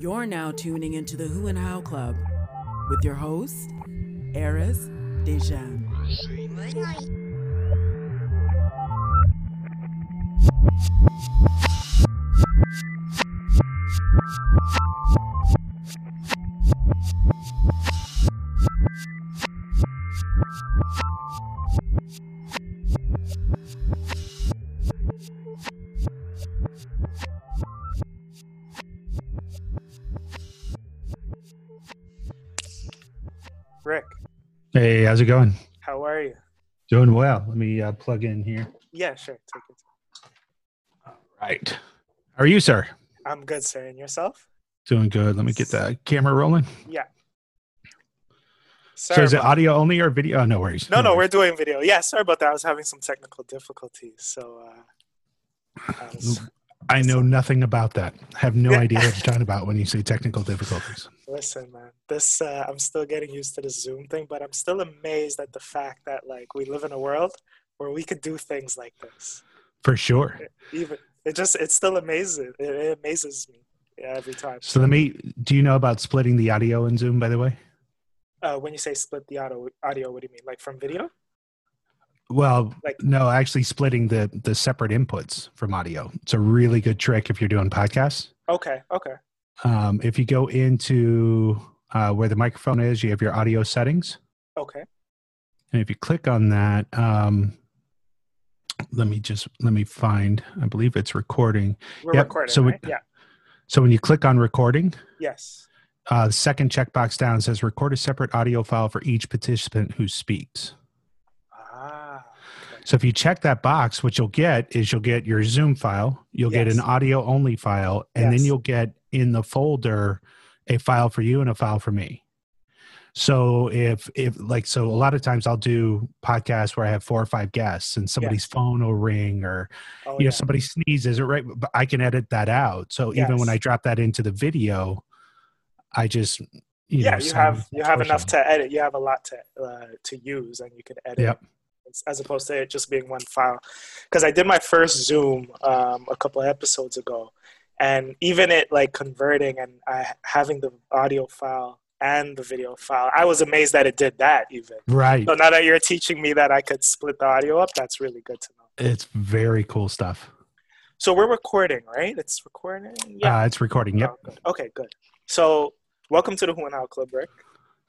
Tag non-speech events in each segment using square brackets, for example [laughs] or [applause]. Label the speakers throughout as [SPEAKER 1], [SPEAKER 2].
[SPEAKER 1] You're now tuning into the Who and How Club with your host, Eris Dejan.
[SPEAKER 2] Rick,
[SPEAKER 3] Hey, how's it going?
[SPEAKER 2] how are you?
[SPEAKER 3] Doing well. Let me uh, plug in here.
[SPEAKER 2] Yeah, sure. Take it.
[SPEAKER 3] Right. How are you, sir?
[SPEAKER 2] I'm good, sir. And yourself?
[SPEAKER 3] Doing good. Let me get the camera rolling.
[SPEAKER 2] Yeah.
[SPEAKER 3] so is it audio only or video? Oh, no worries.
[SPEAKER 2] No, no, we're doing video. Yeah, sorry about that. I was having some technical difficulties. So, uh, I was-
[SPEAKER 3] I know nothing about that. have no idea what you're talking [laughs] about when you say technical difficulties.
[SPEAKER 2] listen, man, this, uh, I'm still getting used to the Zoom thing, but I'm still amazed at the fact that, like, we live in a world where we could do things like this.
[SPEAKER 3] For sure.
[SPEAKER 2] Even, it just, it's still amazing. It, it amazes me every time.
[SPEAKER 3] So let me, do you know about splitting the audio in Zoom, by the way?
[SPEAKER 2] Uh, when you say split the audio, audio, what do you mean? Like from video?
[SPEAKER 3] Well,
[SPEAKER 2] Like-
[SPEAKER 3] no, actually splitting the the separate inputs from audio. It's a really good trick if you're doing podcasts.
[SPEAKER 2] Okay, okay.
[SPEAKER 3] Um, if you go into uh, where the microphone is, you have your audio settings.
[SPEAKER 2] Okay.
[SPEAKER 3] And if you click on that, um, let me just let me find. I believe it's recording.
[SPEAKER 2] We're
[SPEAKER 3] Yep,
[SPEAKER 2] recording,
[SPEAKER 3] so we-
[SPEAKER 2] right? Yeah.
[SPEAKER 3] So when you click on recording,
[SPEAKER 2] Yes.
[SPEAKER 3] uh, the second checkbox down says record a separate audio file for each participant who speaks. So if you check that box, what you'll get is you'll get your Zoom file, you'll get an audio only file, and then you'll get in the folder a file for you and a file for me. So if if like so a lot of times I'll do podcasts where I have four or five guests and somebody's
[SPEAKER 2] Yes.
[SPEAKER 3] phone will ring or
[SPEAKER 2] Oh,
[SPEAKER 3] you know
[SPEAKER 2] yeah.
[SPEAKER 3] somebody sneezes or right but I can edit that out. So even when I drop that into the video, I just you
[SPEAKER 2] yeah,
[SPEAKER 3] know,
[SPEAKER 2] you have you have enough to edit. You have a lot to uh, to use, and you can edit.
[SPEAKER 3] Yep.
[SPEAKER 2] As- opposed to it just being one file, because I did my first Zoom um, a couple of episodes ago, and even it like converting and I, having the audio file and the video file, I was amazed that it did that. Even
[SPEAKER 3] Right.
[SPEAKER 2] so, now that you're teaching me that I could split the audio up, that's really good to know.
[SPEAKER 3] It's very cool stuff.
[SPEAKER 2] So we're recording, right? It's recording. Yeah.
[SPEAKER 3] Uh, it's recording. Yep.
[SPEAKER 2] Oh, good. Okay, good. So welcome to the Who and How Club, Rick.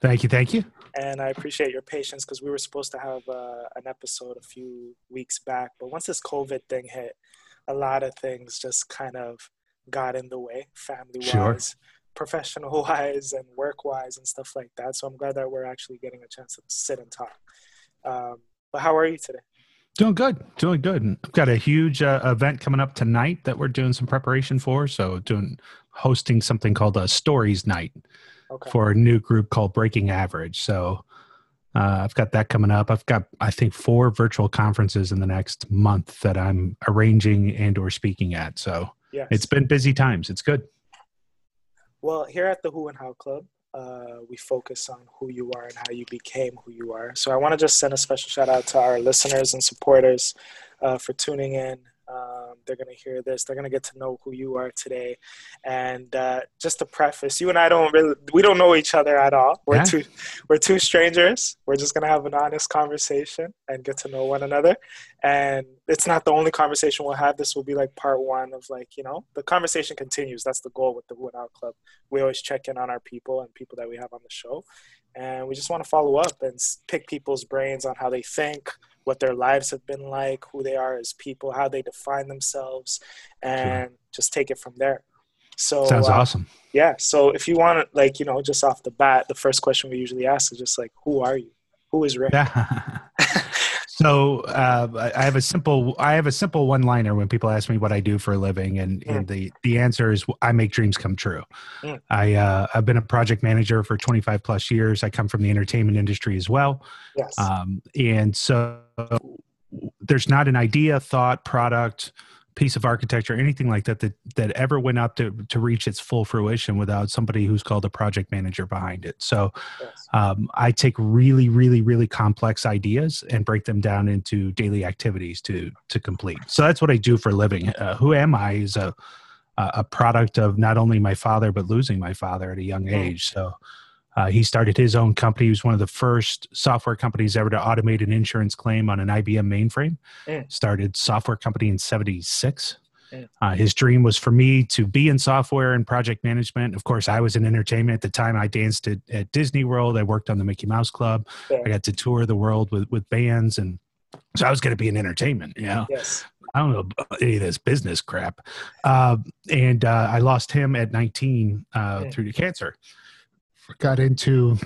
[SPEAKER 3] Thank you. Thank you.
[SPEAKER 2] and I appreciate your patience because we were supposed to have uh, an episode a few weeks back, but once this COVID thing hit, a lot of things just kind of got in the way, family
[SPEAKER 3] Sure.
[SPEAKER 2] wise, professional wise, and work wise, and stuff like that. So I'm glad that we're actually getting a chance to sit and talk. Um, but how are you today?
[SPEAKER 3] Doing good, doing good. I've got a huge uh, event coming up tonight that we're doing some preparation for. So, doing hosting something called a Stories Night
[SPEAKER 2] Okay.
[SPEAKER 3] for a new group called Breaking Average. So, uh, I've got that coming up. I've got I think four virtual conferences in the next month that I'm arranging and or speaking at. So
[SPEAKER 2] yes.
[SPEAKER 3] it's been busy times. It's good.
[SPEAKER 2] Well, here at the Who and How Club, uh, we focus on who you are and how you became who you are. So I want to just send a special shout out to our listeners and supporters uh, for tuning in. Um, they're going to hear this. They're going to get to know who you are today. And uh, just to preface, you and I don't really, we don't know each other at all. We're
[SPEAKER 3] Yeah.
[SPEAKER 2] two, we're two strangers. We're just going to have an honest conversation and get to know one another. And it's not the only conversation we'll have. This will be like part one of like, you know, the conversation continues. That's the goal with the Who and How Club we always check in on our people and people that we have on the show and we just want to follow up and pick people's brains on how they think what their lives have been like who they are as people how they define themselves and just take it from there so
[SPEAKER 3] Sounds
[SPEAKER 2] uh,
[SPEAKER 3] awesome.
[SPEAKER 2] yeah so if you want to like you know just off the bat the first question we usually ask is just like who are you who is rick
[SPEAKER 3] Yeah. [laughs] so uh, I have a simple I have a simple one liner when people ask me what I do for a living, and, and the the answer is I make dreams come true.
[SPEAKER 2] Mm.
[SPEAKER 3] I uh, I've been a project manager for 25 plus years. I come from the entertainment industry as well,
[SPEAKER 2] yes
[SPEAKER 3] um, and so there's not an idea, thought, product, piece of architecture, anything like that that that ever went up to to reach its full fruition without somebody who's called a project manager behind it. So
[SPEAKER 2] yes.
[SPEAKER 3] um, I take really, really, really complex ideas and break them down into daily activities to to complete. So that's what I do for a living. Uh, who am I? Is a a product of not only my father but losing my father at a young
[SPEAKER 2] Mm.
[SPEAKER 3] age. So uh, he started his own company. He was one of the first software companies ever to automate an insurance claim on an IBM mainframe.
[SPEAKER 2] Mm.
[SPEAKER 3] Started software company in '76.
[SPEAKER 2] Mm.
[SPEAKER 3] Uh, his dream was for me to be in software and project management. Of course, I was in entertainment at the time. I danced at, at Disney World. I worked on the Mickey Mouse Club.
[SPEAKER 2] Yeah.
[SPEAKER 3] I got to tour the world with with bands, and so I was going to be in entertainment. You know,
[SPEAKER 2] Yes.
[SPEAKER 3] I don't know any of this business crap. Uh, and uh, I lost him at 19 uh, through to cancer. Got into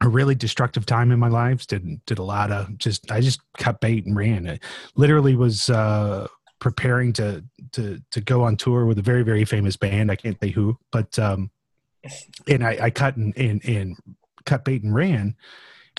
[SPEAKER 3] a really destructive time in my life. Did did a lot of just I just cut bait and ran. I literally was uh, preparing to to to go on tour with a very very famous band. I can't say who, but um, and I, I cut and, and and cut bait and ran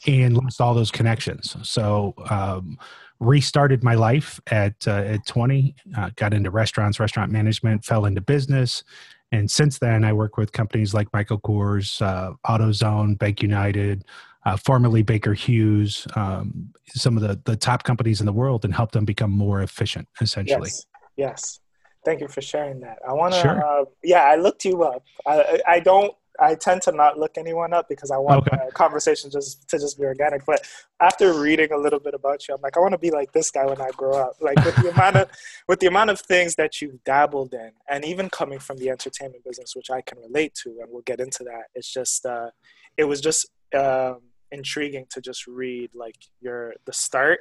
[SPEAKER 3] and lost all those connections. So um, restarted my life at uh, at 20 uh, got into restaurants restaurant management fell into business and since then i work with companies like michael kors uh, autozone bank united uh, formerly baker hughes um, some of the, the top companies in the world and help them become more efficient essentially
[SPEAKER 2] Yes. Yes. Thank you for sharing that. I want to.
[SPEAKER 3] Sure.
[SPEAKER 2] Uh, yeah, I looked you up. I, I I don't. I tend to not look anyone up because I want
[SPEAKER 3] Okay.
[SPEAKER 2] conversation just to just be organic. But after reading a little bit about you, I'm like, I want to be like this guy when I grow up. Like with the [laughs] amount of with the amount of things that you've dabbled in, and even coming from the entertainment business, which I can relate to, and we'll get into that. It's just, uh, it was just um, intriguing to just read like your the start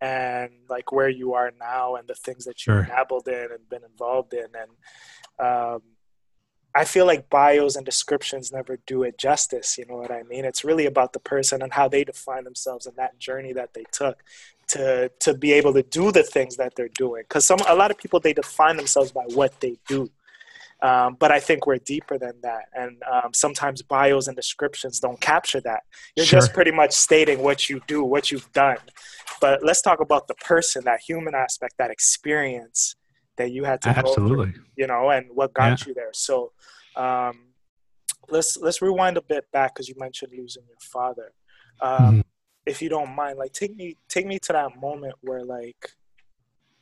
[SPEAKER 2] and like where you are now and the things that you've
[SPEAKER 3] Sure.
[SPEAKER 2] dabbled in and been involved in and um, i feel like bios and descriptions never do it justice you know what i mean it's really about the person and how they define themselves and that journey that they took to to be able to do the things that they're doing because some a lot of people they define themselves by what they do um, but I think we're deeper than that, and um, sometimes bios and descriptions don't capture that. You're
[SPEAKER 3] Sure.
[SPEAKER 2] just pretty much stating what you do, what you've done. But let's talk about the person, that human aspect, that experience that you had to go through,
[SPEAKER 3] absolutely
[SPEAKER 2] you know, and what got you there. So um, let's let's rewind a bit back because you mentioned losing your father. Um,
[SPEAKER 3] Mhm.
[SPEAKER 2] If you don't mind, like take me take me to that moment where like.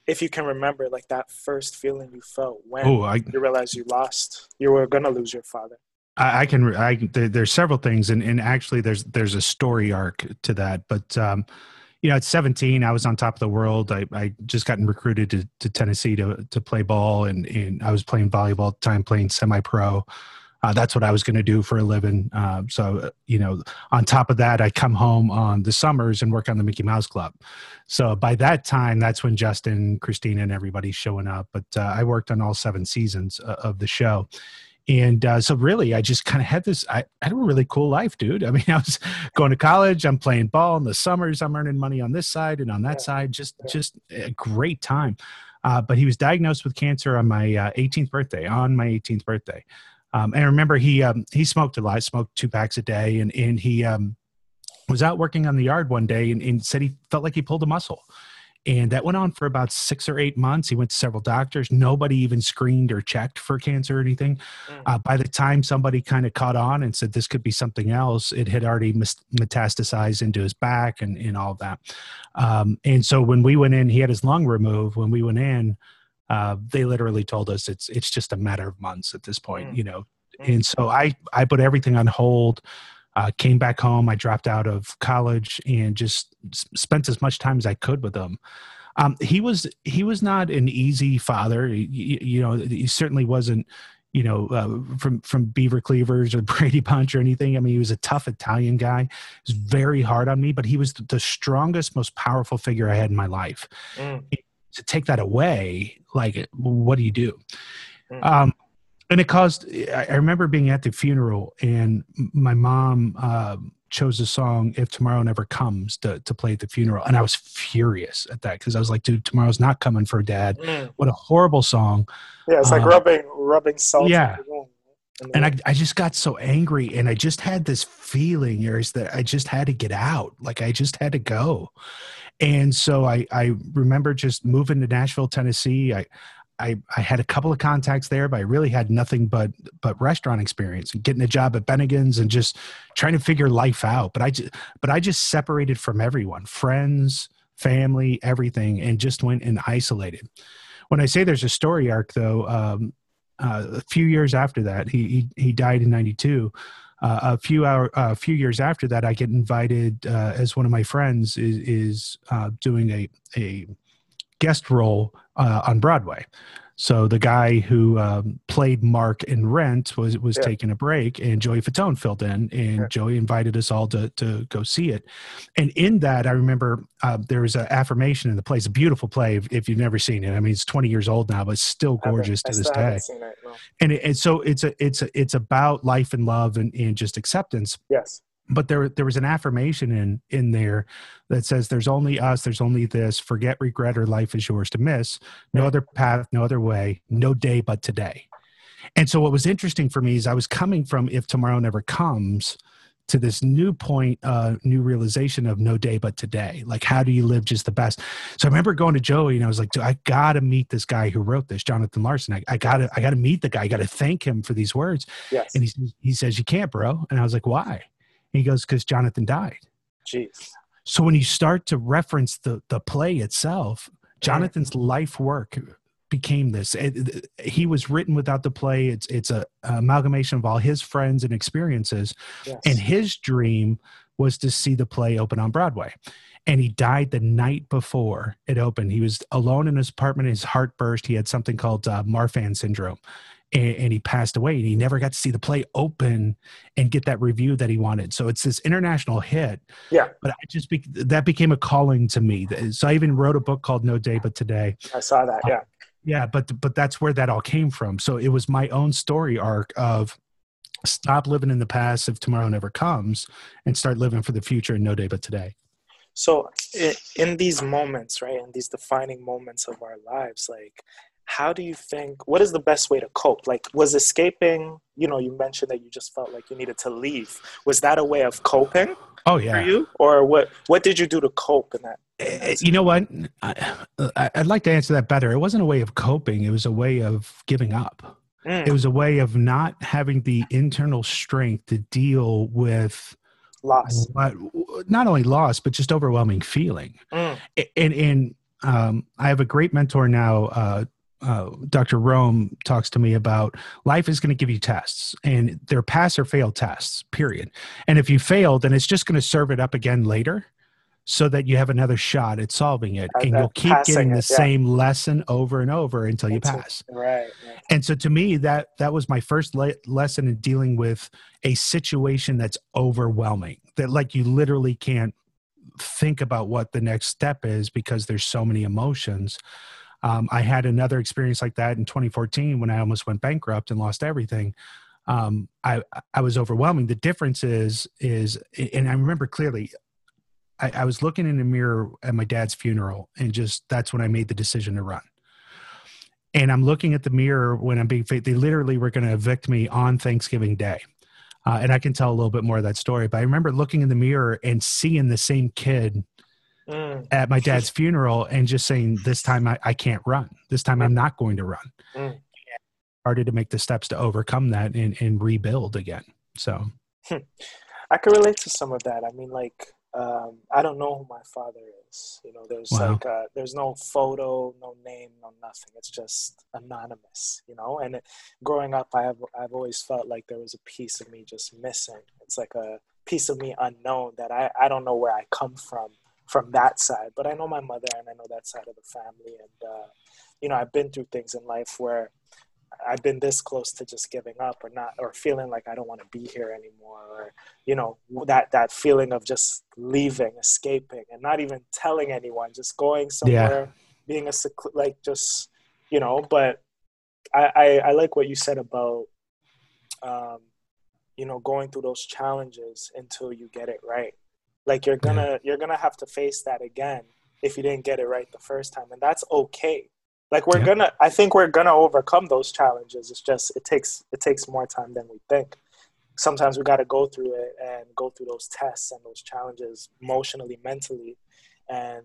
[SPEAKER 2] If you can remember, like that first feeling you felt when
[SPEAKER 3] oh i
[SPEAKER 2] you realized you lost, you were gonna lose your father.
[SPEAKER 3] I, I can. I there, there's several things, and, and actually, there's there's a story arc to that. But um, you know, at 17, I was on top of the world. I, I just gotten recruited to, to Tennessee to to play ball, and and I was playing volleyball at the time, playing semi pro. Uh, that's what I was going to do for a living. Um, so uh, you know, on top of that, I come home on the summers and work on the Mickey Mouse Club. So by that time, that's when Justin, Christina, and everybody's showing up. But uh, I worked on all seven seasons uh, of the show and uh, so really i just kind of had this I, I had a really cool life dude i mean [laughs] i was going to college i'm playing ball in the summers i'm earning money on this side and on that
[SPEAKER 2] Yeah.
[SPEAKER 3] side just
[SPEAKER 2] Yeah.
[SPEAKER 3] just a great time uh, but he was diagnosed with cancer on my uh, 18th birthday on my 18th birthday um, and I remember he um, he smoked a lot smoked two packs a day and, and he um, was out working on the yard one day and, and said he felt like he pulled a muscle and that went on for about six or eight months he went to several doctors nobody even screened or checked for cancer or anything
[SPEAKER 2] Mm.
[SPEAKER 3] uh, by the time somebody kind of caught on and said this could be something else, it had already metastasized into his back and, and all that. Um, and so when we went in, he had his lung removed. When we went in, uh, they literally told us it's it's just a matter of months at this point,
[SPEAKER 2] Mm.
[SPEAKER 3] you know.
[SPEAKER 2] Mm.
[SPEAKER 3] And so I I put everything on hold. Uh, came back home. I dropped out of college and just spent as much time as I could with him. Um, he was he was not an easy father. He- You, you know, he certainly wasn't you know, uh, from from Beaver Cleavers or [laughs] Brady Bunch or anything. I mean, he was a tough Italian guy. He was very hard on me, but he was the strongest, most powerful figure I had in my life.
[SPEAKER 2] Mm.
[SPEAKER 3] To take that away, like, what do you do?
[SPEAKER 2] Mm.
[SPEAKER 3] Um, and it caused. I I remember being at the funeral, and my mom um, chose a song "If Tomorrow Never Comes" to to play at the funeral, and I was furious at that because I was like, "Dude, tomorrow's not coming for Dad."
[SPEAKER 2] Mm.
[SPEAKER 3] What a horrible song!
[SPEAKER 2] Yeah, it's like
[SPEAKER 3] Uh,
[SPEAKER 2] rubbing rubbing salt.
[SPEAKER 3] yeah.
[SPEAKER 2] the wound. In the
[SPEAKER 3] and I. I just got so angry and i just had this feeling is that i just had to get out like i just had to go and so i i remember just moving to nashville tennessee i I, I had a couple of contacts there, but I really had nothing but but restaurant experience and getting a job at Bennigan's and just trying to figure life out. But I just but I just separated from everyone, friends, family, everything, and just went and isolated. When I say there's a story arc, though, um, uh, a few years after that, he he, he died in '92. Uh, a few hour, uh, a few years after that, I get invited uh, as one of my friends is, is uh, doing a a guest role uh, on Broadway. So the guy who um, played Mark in Rent was was yeah. taking a break, and Joey Fatone filled in, and yeah. Joey invited us all to to go see it. And in that, I remember uh, there was an affirmation in the play. It's a beautiful play if, if, you've never seen it. I mean, it's 20 years old now, but it's still gorgeous to this day. It, no. And, it, and so it's a it's a, it's about life and love and, and just acceptance.
[SPEAKER 2] Yes
[SPEAKER 3] but there there was an affirmation in in there that says there's only us there's only this forget regret or life is yours to miss. No other path no other way no day but today. And so what was interesting for me is i was coming from if tomorrow never comes to this new point uh new realization of no day but today. Like how do you live just the best? So i remember going to joey and i was like i gotta meet this guy who wrote this jonathan larson. I, I gotta i gotta meet the guy. I gotta thank him for these words.
[SPEAKER 2] Yes.
[SPEAKER 3] and he, he says you can't bro. And i was like why he goes, because Jonathan died.
[SPEAKER 2] Jeez.
[SPEAKER 3] So when you start to reference the the play itself, Jonathan's life work became this. It, he was written without the play. It's it's a, a amalgamation of all his friends and experiences, yes. and his dream was to see the play open on Broadway. And he died the night before it opened. He was alone in his apartment. His heart burst. He had something called uh, Marfan syndrome, and, and, he passed away and he never got to see the play open and get that review that he wanted. So it's this international hit.
[SPEAKER 2] Yeah.
[SPEAKER 3] But i just be, that became a calling to me. So i even wrote a book called no day but today.
[SPEAKER 2] I saw that yeah uh,
[SPEAKER 3] yeah. but but that's where that all came from. So it was my own story arc of stop living in the past if tomorrow never comes and start living for the future and no day but today.
[SPEAKER 2] So in these moments right in these defining moments of our lives like how do you think what is the best way to cope? Like was escaping you know you mentioned that you just felt like you needed to leave. Was that a way of coping
[SPEAKER 3] oh yeah.
[SPEAKER 2] for you? Or what what did you do to cope in that,
[SPEAKER 3] eh, you know what? I, i'd like to answer that better. It wasn't a way of coping. It was a way of giving up. Mm. it was a way of not having the internal strength to deal with
[SPEAKER 2] loss.
[SPEAKER 3] what, not only loss but just overwhelming feeling. Mm. and and um, I have a great mentor now, uh, uh, Dr. Rome talks to me about life is going to give you tests and they're pass or fail tests, period. And if you fail, then it's just going to serve it up again later so that you have another shot at solving it and, and you'll keep getting the it, yeah. same lesson over and over until you pass
[SPEAKER 2] right,
[SPEAKER 3] right, and so to me that that was my first le- lesson in dealing with a situation that's overwhelming that like you literally can't think about what the next step is because there's so many emotions um, I had another experience like that in 2014 when I almost went bankrupt and lost everything. Um, I I was overwhelming. The difference is is, and I remember clearly. I, I was looking in the mirror at my dad's funeral, and just that's when I made the decision to run and I'm looking at the mirror when I'm being. They literally were going to evict me on Thanksgiving Day, uh, and I can tell a little bit more of that story. But I remember looking in the mirror and seeing the same kid mm. at my dad's funeral and just saying, This time I, I can't run. This time I'm not going to run. Mm. Started to make the steps to overcome that and, and rebuild again. So
[SPEAKER 2] hmm. I can relate to some of that. I mean, like, um, I don't know who my father is. You know, there's wow. like, uh, there's no photo, no name, no nothing. It's just anonymous. You know, and it, growing up, I have I've always felt like there was a piece of me just missing. It's like a piece of me unknown that I I don't know where I come from from that side. But I know my mother and I know that side of the family. And, uh, you know, I've been through things in life where I've been this close to just giving up or not, or feeling like I don't want to be here anymore. Or, you know, that, that feeling of just leaving, escaping and not even telling anyone, just going somewhere, yeah. being a, like just, you know, but I, I, I like what you said about, um, you know, going through those challenges until you get it right like you're gonna yeah. you're gonna have to face that again if you didn't get it right the first time and that's okay like we're yeah. gonna i think we're gonna overcome those challenges it's just it takes it takes more time than we think sometimes we got to go through it and go through those tests and those challenges emotionally mentally and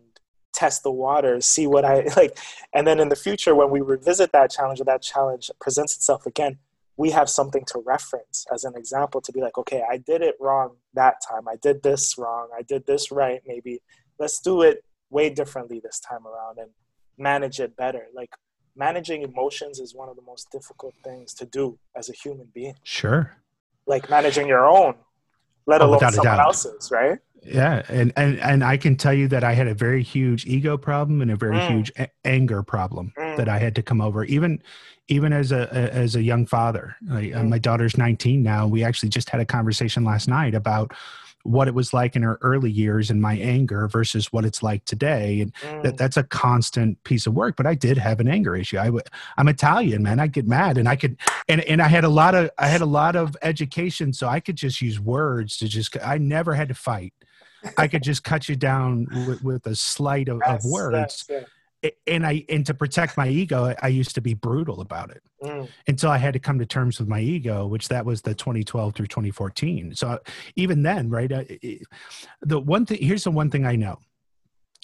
[SPEAKER 2] test the waters see what i [laughs] like and then in the future when we revisit that challenge or that challenge presents itself again we have something to reference as an example to be like, okay, I did it wrong that time. I did this wrong. I did this right. Maybe let's do it way differently this time around and manage it better. Like managing emotions is one of the most difficult things to do as a human being.
[SPEAKER 3] Sure.
[SPEAKER 2] Like managing your own, let
[SPEAKER 3] Oh,
[SPEAKER 2] alone someone else's, right?
[SPEAKER 3] Yeah, and and and I can tell you that I had a very huge ego problem and a very
[SPEAKER 2] Mm.
[SPEAKER 3] huge a- anger problem
[SPEAKER 2] Mm.
[SPEAKER 3] That I had to come over. Even even as a, a as a young father, I, uh,
[SPEAKER 2] Mm.
[SPEAKER 3] my daughter's 19 now. We actually just had a conversation last night about what it was like in her early years and my anger versus what it's like today. And
[SPEAKER 2] Mm.
[SPEAKER 3] that that's a constant piece of work. But I did have an anger issue. I w- I'm Italian, man. I get mad, and I could and and I had a lot of I had a lot of education, so I could just use words to just. I never had to fight. I could just cut you down with, with a slight of, of words,
[SPEAKER 2] yes,
[SPEAKER 3] A- and I and to protect my ego, I- I used to be brutal about it.
[SPEAKER 2] Mm.
[SPEAKER 3] until I had to come to terms with my ego, which that was the 2012 through 2014. So even then, right? it- The one thing here's the one thing I know,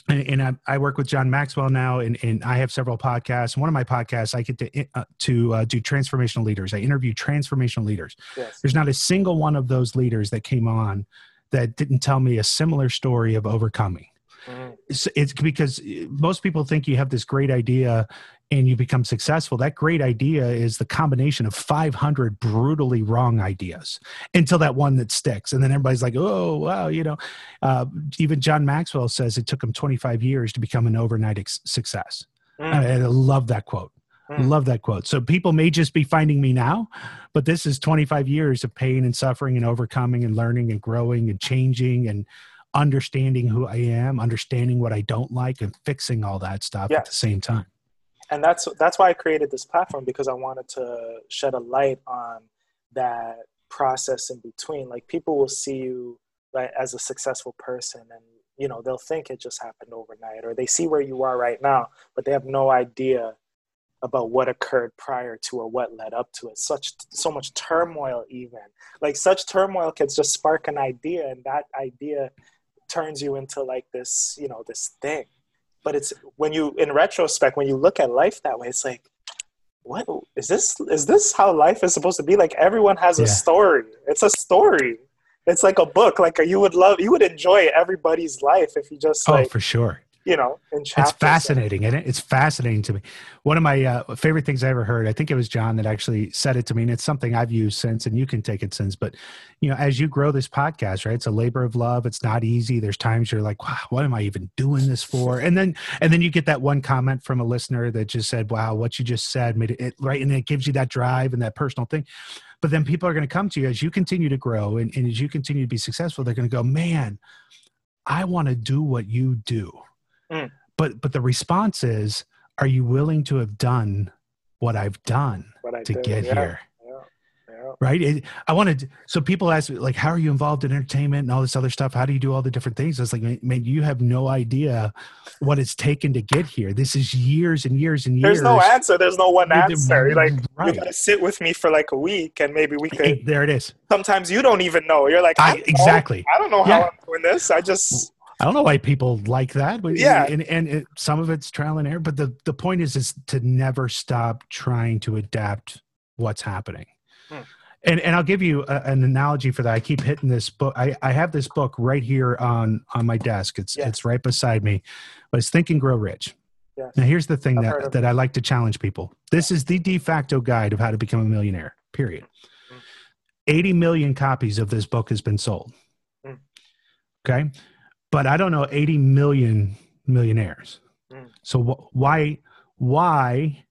[SPEAKER 3] and, and I, I work with John Maxwell now, and, and I have several podcasts. One of my podcasts, I get to uh, to uh, do transformational leaders. I interview transformational leaders.
[SPEAKER 2] Yes.
[SPEAKER 3] There's not a single one of those leaders that came on that didn't tell me a similar story of overcoming
[SPEAKER 2] Mm.
[SPEAKER 3] it's, it's because uh, most people think you have this great idea and you become successful that great idea is the combination of 500 brutally wrong ideas until that one that sticks and then everybody's like oh wow you know uh, even john maxwell says it took him 25 years to become an overnight ex- success
[SPEAKER 2] Mm.
[SPEAKER 3] I, I love that quote
[SPEAKER 2] Mm.
[SPEAKER 3] love that quote so people may just be finding me now but this is 25 years of pain and suffering and overcoming and learning and growing and changing and understanding who I am, understanding what I don't like, and fixing all that stuff at the same time.
[SPEAKER 2] and that's that's why I created this platform because I wanted to shed a light on that process in between. Like people will see you right as a successful person, and you know they'll think it just happened overnight, or they see where you are right now, but they have no idea about what occurred prior to or what led up to it. Such so much turmoil, even like such turmoil can just spark an idea, and that idea turns you into like this, you know, this thing. But it's when you in retrospect when you look at life that way it's like what is this is this how life is supposed to be? Like everyone has
[SPEAKER 3] Yeah.
[SPEAKER 2] a story. It's a story. It's like a book. Like you would love you would enjoy everybody's life if you just
[SPEAKER 3] oh,
[SPEAKER 2] like
[SPEAKER 3] for sure.
[SPEAKER 2] You know in chapters
[SPEAKER 3] It's fascinating, it? It's fascinating to me. One of my uh, favorite things I ever heard, I think it was John that actually said it to me, and it's something I've used since, and you can take it since. But, you know, as you grow this podcast, right, it's a labor of love. It's not easy. There's times you're like, wow, what am I even doing this for? And then, and then you get that one comment from a listener that just said, wow, what you just said made it, it right. And it gives you that drive and that personal thing. But then people are going to come to you as you continue to grow and, and as you continue to be successful, they're going to go, man, I want to do what you do.
[SPEAKER 2] Mm.
[SPEAKER 3] But but the response is, are you willing to have done what I've done
[SPEAKER 2] what I
[SPEAKER 3] to
[SPEAKER 2] did.
[SPEAKER 3] get
[SPEAKER 2] yeah,
[SPEAKER 3] here? Right? It, I wanted so people ask me like, how are you involved in entertainment and all this other stuff? How do you do all the different things? I was like, man, you have no idea what it's taken to get here. This is years and years and years.
[SPEAKER 2] there's no answer there's no one answer like you gotta sit with me for like a week and maybe we could
[SPEAKER 3] There it is.
[SPEAKER 2] sometimes you don't even know you're like I,
[SPEAKER 3] I,
[SPEAKER 2] know.
[SPEAKER 3] exactly.
[SPEAKER 2] I don't know how
[SPEAKER 3] Yeah.
[SPEAKER 2] i'm doing this i just
[SPEAKER 3] I don't know why people like that. But
[SPEAKER 2] Yeah.
[SPEAKER 3] and and it, some of it's trial and error. But the the point is is to never stop trying to adapt what's happening.
[SPEAKER 2] Hmm.
[SPEAKER 3] And and I'll give you a, an analogy for that. I keep hitting this book. I, I have this book right here on on my desk. It's
[SPEAKER 2] Yes.
[SPEAKER 3] it's right beside me. But it's Think and Grow Rich.
[SPEAKER 2] yes.
[SPEAKER 3] Now here's the thing
[SPEAKER 2] I've
[SPEAKER 3] that that I like to challenge people. This is the de facto guide of how to become a millionaire. Period.
[SPEAKER 2] Mm.
[SPEAKER 3] 80 million copies of this book has been sold.
[SPEAKER 2] Mm.
[SPEAKER 3] Okay? But I don't know 80 million millionaires.
[SPEAKER 2] Mm.
[SPEAKER 3] So wh- why why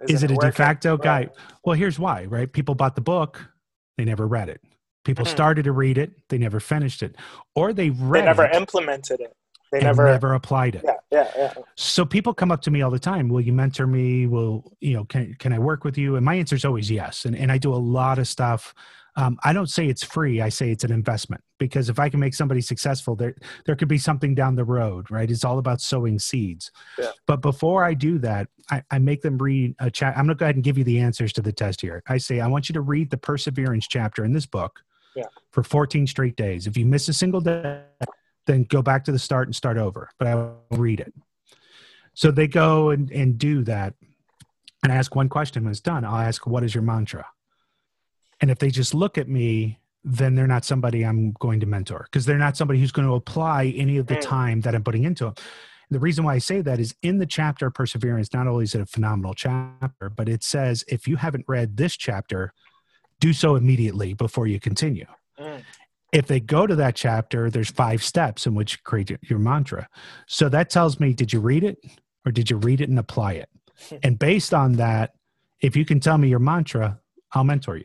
[SPEAKER 3] is
[SPEAKER 2] Isn't
[SPEAKER 3] it a de facto
[SPEAKER 2] Right.
[SPEAKER 3] guide? Well, here's why, right? People bought the book, they never read it. People
[SPEAKER 2] Mhm.
[SPEAKER 3] started to read it, they never finished it. Or they read
[SPEAKER 2] they never
[SPEAKER 3] it
[SPEAKER 2] implemented it they never,
[SPEAKER 3] never applied it.
[SPEAKER 2] yeah yeah yeah
[SPEAKER 3] So people come up to me all the time. Will you mentor me? Will you know? Can can I work with you? And my answer is always yes. And and I do a lot of stuff. Um, I don't say it's free. I say it's an investment because if I can make somebody successful, there there could be something down the road, right? It's all about sowing seeds.
[SPEAKER 2] Yeah.
[SPEAKER 3] But before I do that, I, I make them read a chat. I'm going to go ahead and give you the answers to the test here. I say I want you to read the perseverance chapter in this book
[SPEAKER 2] Yeah.
[SPEAKER 3] for 14 straight days. If you miss a single day, then go back to the start and start over. But I will read it. So they go and, and do that. And I ask one question when it's done. I'll ask, What is your mantra? And if they just look at me, then they're not somebody I'm going to mentor because they're not somebody who's going to apply any of the time that I'm putting into them. The reason why I say that is in the chapter Perseverance, not only is it a phenomenal chapter, but it says if you haven't read this chapter, do so immediately before you continue.
[SPEAKER 2] Mm.
[SPEAKER 3] If they go to that chapter, there's five steps in which you create your- your mantra. So that tells me, did you read it or did you read it and apply it? and based on that, if you can tell me your mantra, I'll mentor you.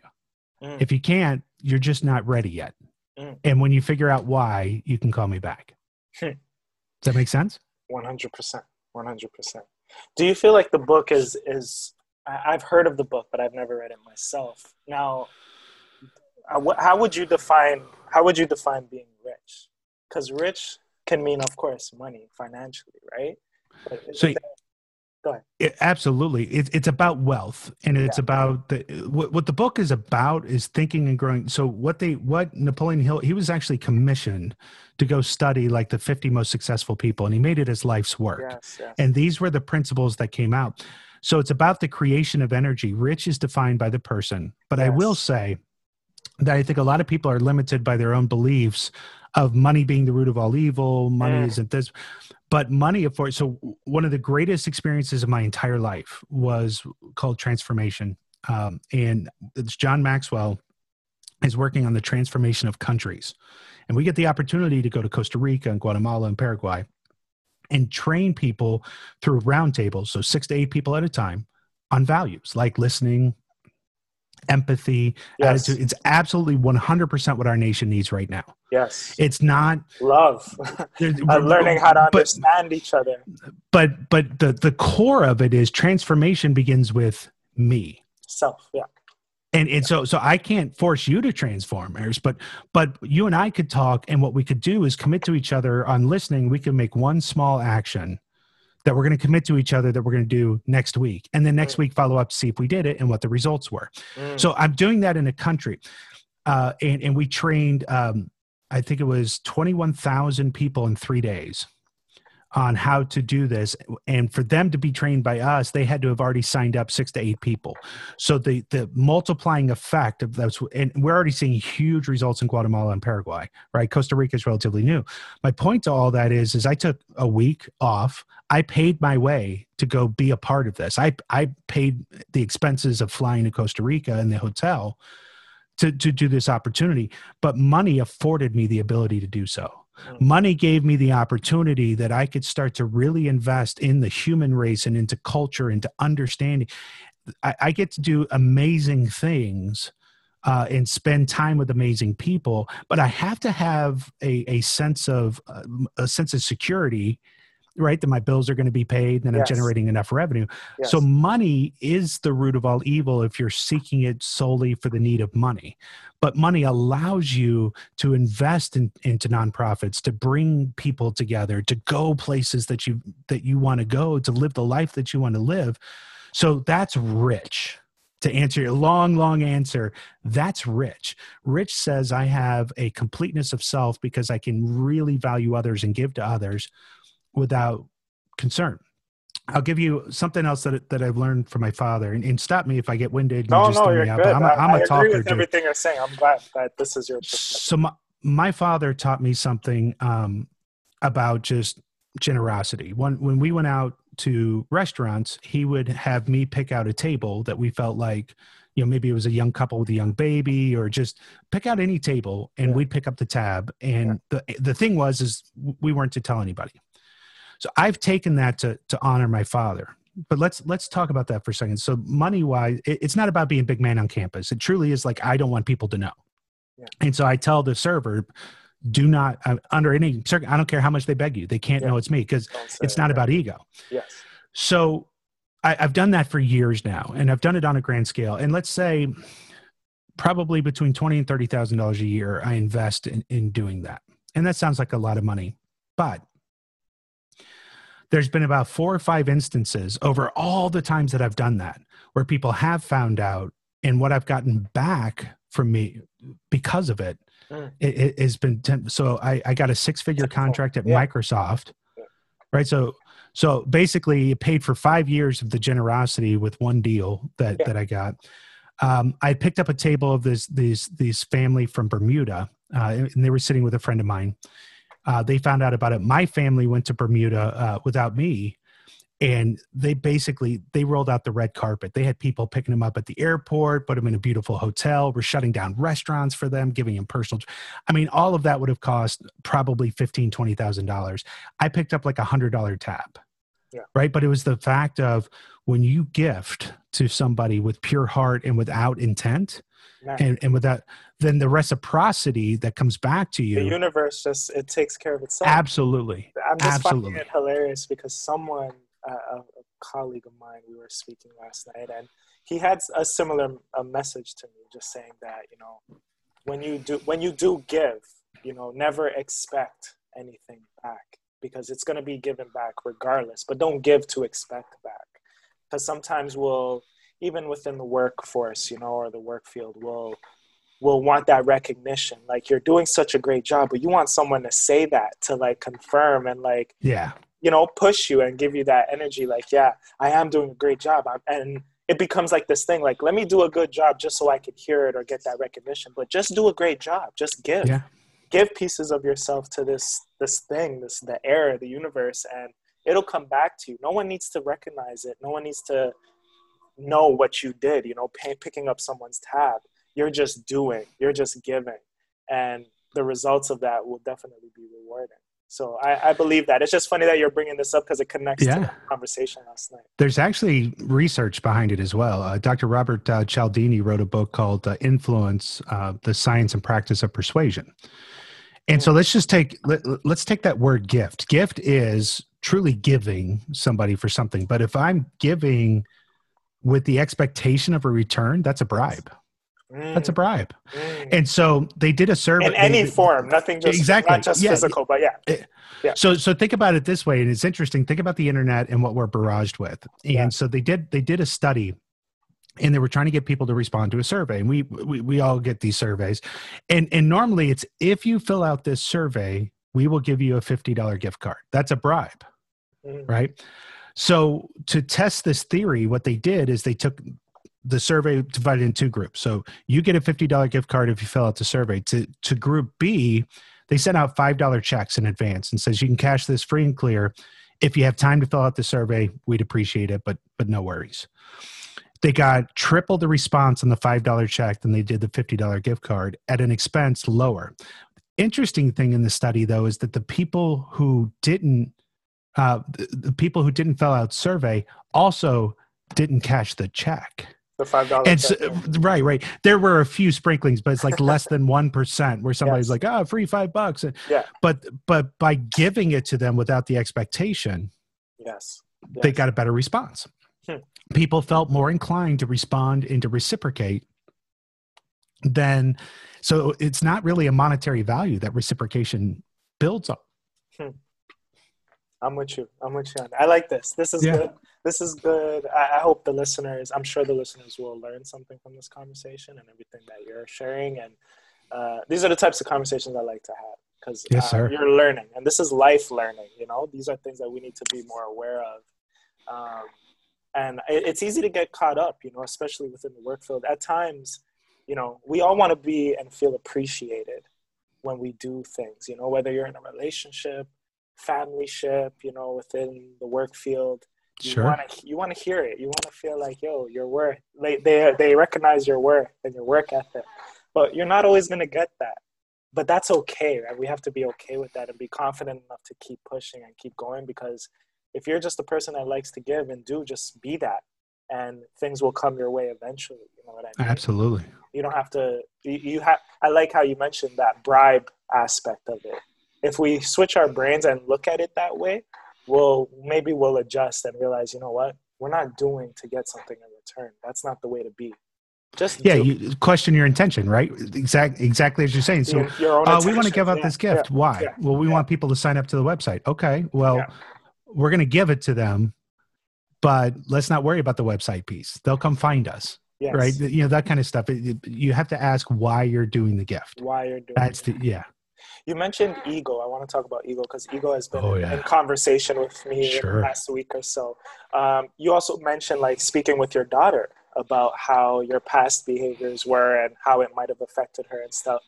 [SPEAKER 2] Mm.
[SPEAKER 3] If you can't, you're just not ready yet.
[SPEAKER 2] Mm.
[SPEAKER 3] And when you figure out why, you can call me back.
[SPEAKER 2] Hmm. [laughs]
[SPEAKER 3] Does that make sense?
[SPEAKER 2] One hundred percent. One hundred percent. Do you feel like the book is is? I've heard of the book, but I've never read it myself. Now, uh, how would you define how would you define being rich? Because rich can mean, of course, money financially, right? But isn't
[SPEAKER 3] So-
[SPEAKER 2] there-
[SPEAKER 3] It, absolutely. It, it's about wealth and it's
[SPEAKER 2] Yeah.
[SPEAKER 3] about the, what, what the book is about is thinking and growing. So what they, what Napoleon Hill, he was actually commissioned to go study like the 50 most successful people and he made it his life's work.
[SPEAKER 2] yes, yes.
[SPEAKER 3] And these were the principles that came out. So it's about the creation of energy. Rich is defined by the person. But I will say that I think a lot of people are limited by their own beliefs of money being the root of all evil. Money
[SPEAKER 2] Mm.
[SPEAKER 3] isn't this. But money, of course. So one of the greatest experiences of my entire life was called transformation. Um, and it's John Maxwell is working on the transformation of countries. And we get the opportunity to go to Costa Rica and Guatemala and Paraguay and train people through roundtables, so six to eight people at a time, on values like listening, empathy,
[SPEAKER 2] Yes.
[SPEAKER 3] attitude. It's absolutely 100% what our nation needs right now.
[SPEAKER 2] Yes.
[SPEAKER 3] It's not
[SPEAKER 2] Love. [laughs] Uh, learning how to
[SPEAKER 3] but,
[SPEAKER 2] understand each other.
[SPEAKER 3] but but the the core of it is transformation begins with me.
[SPEAKER 2] Self. Yeah.
[SPEAKER 3] and and so so I can't force you to transform, Eris, but but you and I could talk, and what we could do is commit to each other on listening. We can make one small action that we're going to commit to each other that we're going to do next week, and then next
[SPEAKER 2] Mm.
[SPEAKER 3] week follow up to see if we did it and what the results were.
[SPEAKER 2] Mm.
[SPEAKER 3] So I'm doing that in a country, uh, and and we trained. Um, I think it was 21,000 people in three days on how to do this. And for them to be trained by us they had to have already signed up six to eight people. So the the multiplying effect of those and we're already seeing huge results in guatemala and paraguay right? Costa rica is relatively new. My point to all that is is i took a week off. I paid my way to go be a part of this. I i paid the expenses of flying to costa rica and the hotel to to do this opportunity but money afforded me the ability to do so money gave me the opportunity that I could start to really invest in the human race and into culture, into understanding. I, I get to do amazing things uh, and spend time with amazing people, but I have to have a, a sense of uh, a sense of security, right? That my bills are going to be paid, and
[SPEAKER 2] Yes.
[SPEAKER 3] I'm generating enough revenue.
[SPEAKER 2] Yes.
[SPEAKER 3] So money is the root of all evil if you're seeking it solely for the need of money. But money allows you to invest in, into nonprofits, to bring people together, to go places that you that you want to go, to live the life that you want to live. So that's rich. To answer your long, long answer, that's rich. Rich says I have a completeness of self because I can really value others and give to others without concern. I'll give you something else that that I've learned from my father, and, and stop me if I get winded. and
[SPEAKER 2] no,
[SPEAKER 3] just
[SPEAKER 2] no, you're
[SPEAKER 3] out,
[SPEAKER 2] good.
[SPEAKER 3] I'm a,
[SPEAKER 2] I,
[SPEAKER 3] I'm a
[SPEAKER 2] I
[SPEAKER 3] talker.
[SPEAKER 2] agree with
[SPEAKER 3] dude.
[SPEAKER 2] everything you're saying. I'm glad that this is your.
[SPEAKER 3] So my, my father taught me something um, about just generosity. When when we went out to restaurants, he would have me pick out a table that we felt like, you know, maybe it was a young couple with a young baby, or just pick out any table, and
[SPEAKER 2] Yeah.
[SPEAKER 3] we'd pick up the tab. And the the thing was, is we weren't to tell anybody. So I've taken that to to honor my father. But let's let's talk about that for a second. So money wise, it, it's not about being big man on campus. It truly is like I don't want people to know.
[SPEAKER 2] Yeah.
[SPEAKER 3] And so I tell the server, do not uh, under any circ- I don't care how much they beg you, they can't
[SPEAKER 2] Yeah.
[SPEAKER 3] know it's me because it's not
[SPEAKER 2] Yeah.
[SPEAKER 3] about ego.
[SPEAKER 2] Yes.
[SPEAKER 3] So I, I've done that for years now, and I've done it on a grand scale. And let's say probably between twenty and thirty thousand dollars a year, I invest in, in doing that. And that sounds like a lot of money, but there's been about four or five instances over all the times that I've done that where people have found out, and what I've gotten back from me because of it,
[SPEAKER 2] Mm.
[SPEAKER 3] it, it has been ten, so I, I got a six figure contract at
[SPEAKER 2] Yeah.
[SPEAKER 3] Microsoft, right? So so basically, it paid for five years of the generosity with one deal that
[SPEAKER 2] Yeah.
[SPEAKER 3] that I got. Um, I picked up a table of this these these family from Bermuda, uh, and they were sitting with a friend of mine, Uh, they found out about it. My family went to Bermuda uh, without me, and they basically they rolled out the red carpet. They had people picking them up at the airport, put them in a beautiful hotel. We're shutting down restaurants for them, giving them personal. I mean, all of that would have cost probably fifteen, twenty thousand dollars. I picked up like a hundred dollar tab,
[SPEAKER 2] Yeah.
[SPEAKER 3] right? But it was the fact of when you gift to somebody with pure heart and without intent,
[SPEAKER 2] Man,
[SPEAKER 3] and and that, then the reciprocity that comes back to you the
[SPEAKER 2] universe just it takes care of itself.
[SPEAKER 3] Absolutely.
[SPEAKER 2] I'm just
[SPEAKER 3] Absolutely.
[SPEAKER 2] finding it hilarious because someone, uh, a, a colleague of mine, we were speaking last night, and he had a similar a message to me, just saying that you know, when you do when you do give, you know, never expect anything back because it's going to be given back regardless. But don't give to expect back, because sometimes we'll even within the workforce, you know, or the work field, will will want that recognition. Like you're doing such a great job, but you want someone to say that to like confirm and like
[SPEAKER 3] Yeah.
[SPEAKER 2] you know push you and give you that energy. Like yeah, I am doing a great job, I'm, and it becomes like this thing. Like let me do a good job just so I can hear it or get that recognition. But just do a great job. Just give.
[SPEAKER 3] Yeah.
[SPEAKER 2] Give pieces of yourself to this this thing, this the air, the universe, and it'll come back to you. No one needs to recognize it. No one needs to know what you did. You know, pay, picking up someone's tab. You're just doing. You're just giving, and the results of that will definitely be rewarding. So I, I believe that. It's just funny that you're bringing this up because it connects
[SPEAKER 3] Yeah.
[SPEAKER 2] to the conversation last night.
[SPEAKER 3] There's actually research behind it as well. Uh, Dr. Robert uh, Cialdini wrote a book called uh, Influence, uh, the Science and Practice of Persuasion. And so let's just take let, let's take that word gift. Gift is truly giving somebody for something. But if I'm giving with the expectation of a return, that's a bribe. That's a
[SPEAKER 2] Mm,
[SPEAKER 3] bribe.
[SPEAKER 2] mm.
[SPEAKER 3] And so they did a survey
[SPEAKER 2] in any
[SPEAKER 3] they-
[SPEAKER 2] form, nothing just
[SPEAKER 3] Exactly.
[SPEAKER 2] not just
[SPEAKER 3] Yeah.
[SPEAKER 2] physical, but yeah, Yeah.
[SPEAKER 3] So so think about it this way, and it's interesting. Think about the internet and what we're barraged with. And
[SPEAKER 2] Yeah.
[SPEAKER 3] so they did they did a study, and they were trying to get people to respond to a survey. And we we we all get these surveys, and and normally it's if you fill out this survey, we will give you a fifty dollar gift card. That's a bribe,
[SPEAKER 2] Mhm.
[SPEAKER 3] right? So to test this theory, what they did is they took the survey divided in two groups. So you get a fifty dollar gift card if you fill out the survey. To to group B, they sent out five dollar checks in advance and says you can cash this free and clear. If you have time to fill out the survey, we'd appreciate it, but but no worries. They got triple the response on the five dollar check than they did the fifty dollar gift card at an expense lower. Interesting thing in the study though is that the people who didn't uh, the, the people who didn't fill out survey also didn't cash the check.
[SPEAKER 2] the five dollars.
[SPEAKER 3] So, right, right. There were a few sprinklings, but it's like less than one percent where somebody's
[SPEAKER 2] Yes.
[SPEAKER 3] like, "Oh, free five bucks."
[SPEAKER 2] Yeah.
[SPEAKER 3] But but by giving it to them without the expectation,
[SPEAKER 2] yes,
[SPEAKER 3] they got a better response.
[SPEAKER 2] Hmm.
[SPEAKER 3] People felt more inclined to respond and to reciprocate than. So it's not really a monetary value that reciprocation builds up.
[SPEAKER 2] I'm with you. I'm with you. I like this. This is
[SPEAKER 3] Yeah.
[SPEAKER 2] good. This is good. I, I hope the listeners, I'm sure the listeners will learn something from this conversation and everything that you're sharing. And uh, these are the types of conversations I like to have because
[SPEAKER 3] Yes,
[SPEAKER 2] uh, you're learning, and this is life learning. You know, these are things that we need to be more aware of. Um, and it, it's easy to get caught up, you know, especially within the work field. At times, you know, we all want to be and feel appreciated when we do things. You know, whether you're in a relationship, family ship, you know, within the work field. You
[SPEAKER 3] Sure.
[SPEAKER 2] want to you want to hear it. You want to feel like, yo, your worth. They they they recognize your worth and your work ethic, but you're not always gonna get that. But that's okay, right? We have to be okay with that and be confident enough to keep pushing and keep going because if you're just a person that likes to give and do, just be that, and things will come your way eventually. You know what I mean?
[SPEAKER 3] Absolutely.
[SPEAKER 2] you don't have to you, you have i like how you mentioned that bribe aspect of it if we switch our brains and look at it that way we'll maybe we'll adjust and realize you know what we're not doing to get something in return that's not the way to be just
[SPEAKER 3] Yeah,
[SPEAKER 2] do
[SPEAKER 3] you question your intention, right? Exact, exactly as you're saying. So
[SPEAKER 2] your,
[SPEAKER 3] uh, we want to give out
[SPEAKER 2] Yeah,
[SPEAKER 3] this gift.
[SPEAKER 2] yeah,
[SPEAKER 3] Why?
[SPEAKER 2] yeah,
[SPEAKER 3] well, we want people to sign up to the website. Okay. Well, we're going to give it to them, but let's not worry about the website piece. They'll come find us,
[SPEAKER 2] yes.
[SPEAKER 3] right? You know that kind of stuff. It- you have to ask why you're doing the gift.
[SPEAKER 2] why you're doing
[SPEAKER 3] That's
[SPEAKER 2] it.
[SPEAKER 3] the yeah.
[SPEAKER 2] You mentioned ego. I want to talk about ego because ego has been
[SPEAKER 3] Oh,
[SPEAKER 2] in,
[SPEAKER 3] yeah.
[SPEAKER 2] in conversation with me in
[SPEAKER 3] Sure.
[SPEAKER 2] the past week or so. Um, you also mentioned like speaking with your daughter about how your past behaviors were and how it might have affected her and stuff.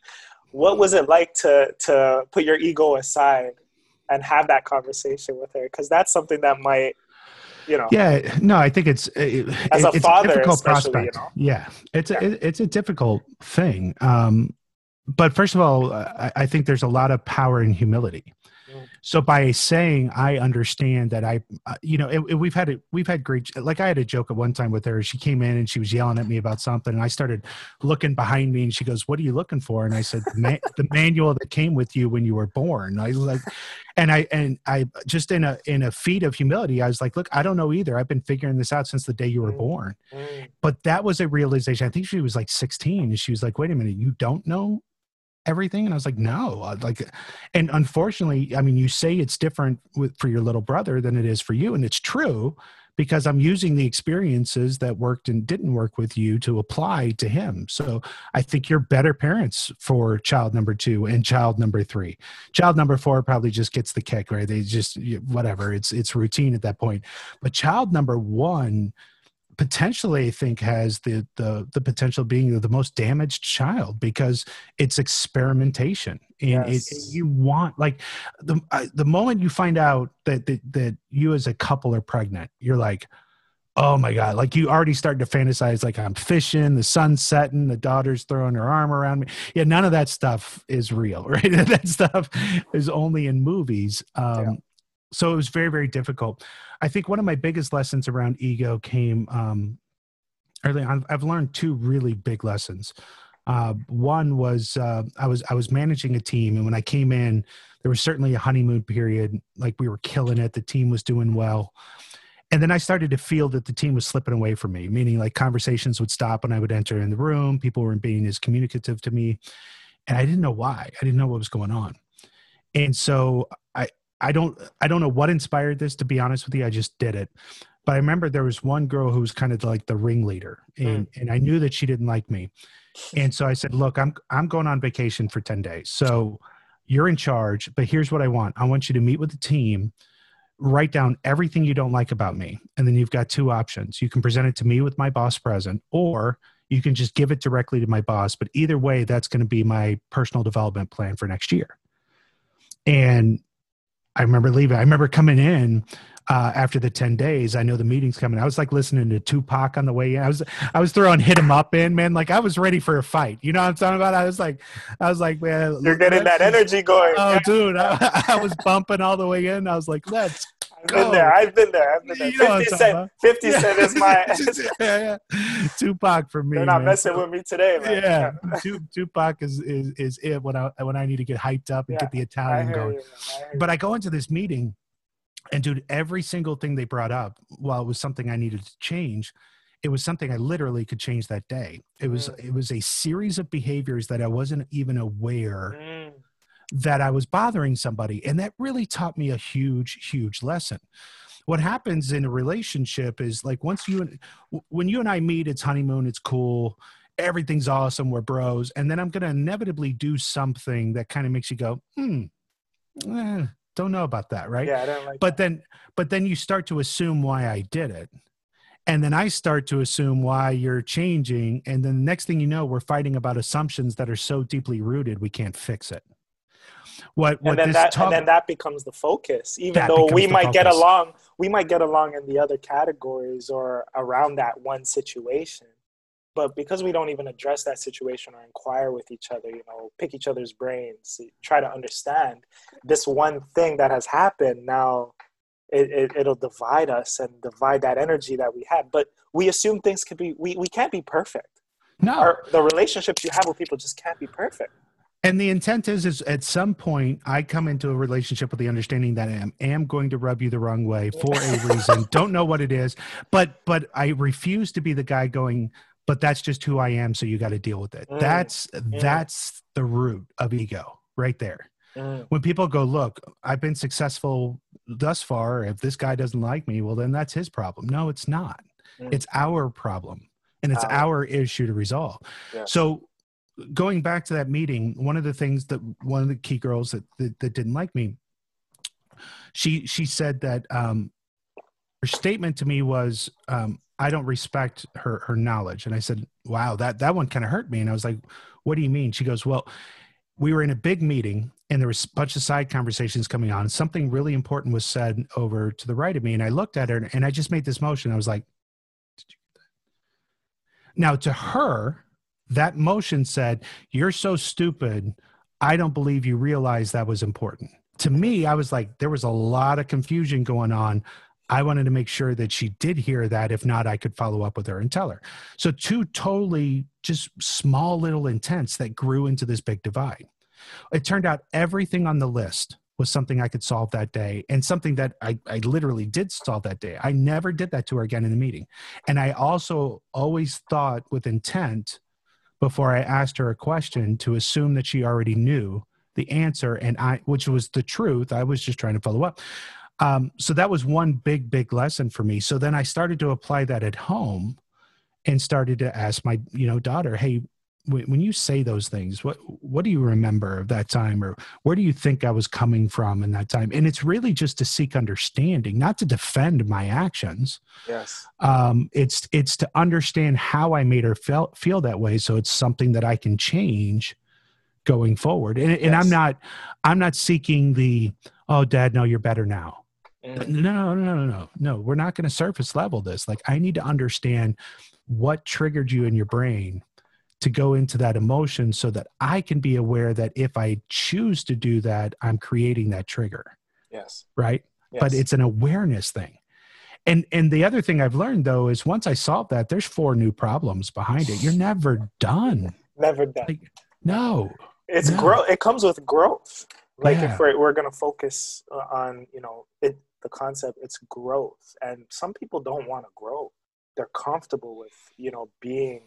[SPEAKER 2] what was it like to to put your ego aside and have that conversation with her because that's something that might you know
[SPEAKER 3] yeah no i think it's it,
[SPEAKER 2] as a
[SPEAKER 3] it's
[SPEAKER 2] father
[SPEAKER 3] a difficult
[SPEAKER 2] especially,
[SPEAKER 3] prospect
[SPEAKER 2] you know?
[SPEAKER 3] yeah it's
[SPEAKER 2] Yeah.
[SPEAKER 3] A, it, it's a difficult thing um but first of all I, I think there's a lot of power in humility. So by saying i understand that i uh, you know it, it- we've had it we've had great like i had a joke at one time with her. She came in and she was yelling at me about something and i started looking behind me and she goes what are you looking for? And i said the, the manual that came with you when you were born. I was like and i and i just in a in a feat of humility i was like look i don't know either. I've been figuring this out since the day you were
[SPEAKER 2] Mm.
[SPEAKER 3] born.
[SPEAKER 2] Mm,
[SPEAKER 3] but that was a realization. I think she was like 16 and she was like wait a minute. You don't know everything? And i was like no uh, like and unfortunately i mean you say it's different with, for your little brother than it is for you and it's true because i'm using the experiences that worked and didn't work with you to apply to him. So i think you're better parents for child number two and child number three. Child number four probably just gets the kick right? They just whatever. It's it's routine at that point. But child number one potentially I think has the the the potential of being the most damaged child because it's experimentation and
[SPEAKER 2] Yes.
[SPEAKER 3] it, you want like the I, the moment you find out that, that that you as a couple are pregnant you're like oh my god like you already start to fantasize like I'm fishing the sun's setting the daughter's throwing her arm around me yeah none of that stuff is real [laughs] right that stuff is only in movies um. So it was very very difficult I think one of my biggest lessons around ego came um, early on. I've learned two really big lessons. Uh, one was uh, I was I was managing a team, and when I came in, there was certainly a honeymoon period. Like we were killing it, the team was doing well, and then I started to feel that the team was slipping away from me. Meaning, like conversations would stop when I would enter in the room. People weren't being as communicative to me, and I didn't know why. I didn't know what was going on, and so I I don't I don't know what inspired this to be honest with you. I just did it. But I remember there was one girl who was kind of like the ringleader hmm. and and I knew that she didn't like me. And so I said, "Look, I'm I'm going on vacation for 10 days. So you're in charge, but here's what I want. I want you to meet with the team, write down everything you don't like about me, and then you've got two options. You can present it to me with my boss present or you can just give it directly to my boss, but either way that's going to be my personal development plan for next year." And I remember leaving. I remember coming in uh, after the 10 days. I know the meeting's coming. I was like listening to Tupac on the way in. I was I was throwing hit him up in, man. Like I was ready for a fight. You know what I'm talking about? I was like, I was like, man,
[SPEAKER 2] you're getting that energy going
[SPEAKER 3] Oh, dude, I, [laughs] I was bumping all the way in. I was like, let's
[SPEAKER 2] been
[SPEAKER 3] go.
[SPEAKER 2] there i've been there i've been there
[SPEAKER 3] You know what I'm
[SPEAKER 2] 50
[SPEAKER 3] talking
[SPEAKER 2] cent 50 cent is my [laughs]
[SPEAKER 3] yeah, yeah. [laughs] Tupac for me.
[SPEAKER 2] they're not
[SPEAKER 3] man.
[SPEAKER 2] messing
[SPEAKER 3] So-
[SPEAKER 2] with me today man
[SPEAKER 3] Yeah, Tupac is, is is it when I when I need to get hyped up and
[SPEAKER 2] Yeah,
[SPEAKER 3] get the Italian going.
[SPEAKER 2] you. I
[SPEAKER 3] But I go into this meeting, and dude, every single thing they brought up, while it was something I needed to change, it was something I literally could change that day. It was
[SPEAKER 2] Mm.
[SPEAKER 3] it was a series of behaviors that I wasn't even aware.
[SPEAKER 2] Mm,
[SPEAKER 3] that I was bothering somebody, and that really taught me a huge, huge lesson. What happens in a relationship is like once you and when you and I meet, it's honeymoon, it's cool, everything's awesome, we're bros, and then I'm going to inevitably do something that kind of makes you go, hmm, eh, don't know about that, right?
[SPEAKER 2] yeah i don't like
[SPEAKER 3] but then but then you start to assume why i did it and then i start to assume why you're changing and then the next thing you know we're fighting about assumptions that are so deeply rooted we can't fix it what what
[SPEAKER 2] and then
[SPEAKER 3] this
[SPEAKER 2] that and then that becomes the focus even though we might get along we might get along in the other categories or around that one situation. But because we don't even address that situation or inquire with each other you know pick each other's brains eh, try to understand this one thing that has happened now it, it, it'll divide us and divide that energy that we had but we assume things could be we, we can't be perfect.
[SPEAKER 3] No.
[SPEAKER 2] Our, the relationships you have with people just can't be perfect
[SPEAKER 3] and the intent is is at some point i come into a relationship with the understanding that i am, am going to rub you the wrong way for a reason. [laughs] Don't know what it is but but i refuse to be the guy going but that's just who i am so you got to deal with it.
[SPEAKER 2] Mm,
[SPEAKER 3] that's that's the root of ego right there.
[SPEAKER 2] Mm,
[SPEAKER 3] when people go look i've been successful thus far. If this guy doesn't like me well then that's his problem. No it's not.
[SPEAKER 2] Mm.
[SPEAKER 3] it's our problem and it's
[SPEAKER 2] Our-
[SPEAKER 3] our issue to resolve.
[SPEAKER 2] Yeah.
[SPEAKER 3] so going back to that meeting one of the things that one of the key girls that that, that didn't like me she she said that um her statement to me was um i don't respect her her knowledge. And i said wow that that one kind of hurt me. And i was like what do you mean? She goes well we were in a big meeting and there was a bunch of side conversations coming on. Something really important was said over to the right of me, and I looked at her and I just made this motion. I was like, Now, to her, that motion said, You're so stupid. I don't believe you realize that was important. To me, I was like, there was a lot of confusion going on. I wanted to make sure that she did hear that. If not, I could follow up with her and tell her. So, two totally just small little intents that grew into this big divide. It turned out everything on the list was something I could solve that day and something that I, I literally did solve that day. I never did that to her again in the meeting. And I also always thought with intent before I asked her a question to assume that she already knew the answer and I which was the truth. I was just trying to follow up. Um, so that was one big, big lesson for me. So then I started to apply that at home and started to ask my, you know, daughter, hey, when you say those things what what do you remember of that time or where do you think i was coming from in that time? And it's really just to seek understanding not to defend my actions.
[SPEAKER 2] Yes.
[SPEAKER 3] Um, it's it's to understand how i made her feel feel that way so it's something that i can change going forward. And, and i'm not i'm not seeking the oh dad no you're better now. Mm. no no no no no. We're not going to surface level this. Like i need to understand what triggered you in your brain to go into that emotion so that I can be aware that if I choose to do that, I'm creating that trigger.
[SPEAKER 2] Yes.
[SPEAKER 3] Right. Yes. But it's an awareness thing. And and the other thing I've learned though is once I solve that, there's four new problems behind it. You're never done.
[SPEAKER 2] Never done.
[SPEAKER 3] Like, no.
[SPEAKER 2] It's
[SPEAKER 3] no.
[SPEAKER 2] growth. It comes with growth. Like yeah. if we're, we're going to focus uh, on, you know, it, the concept, it's growth. And some people don't want to grow. They're comfortable with, you know, being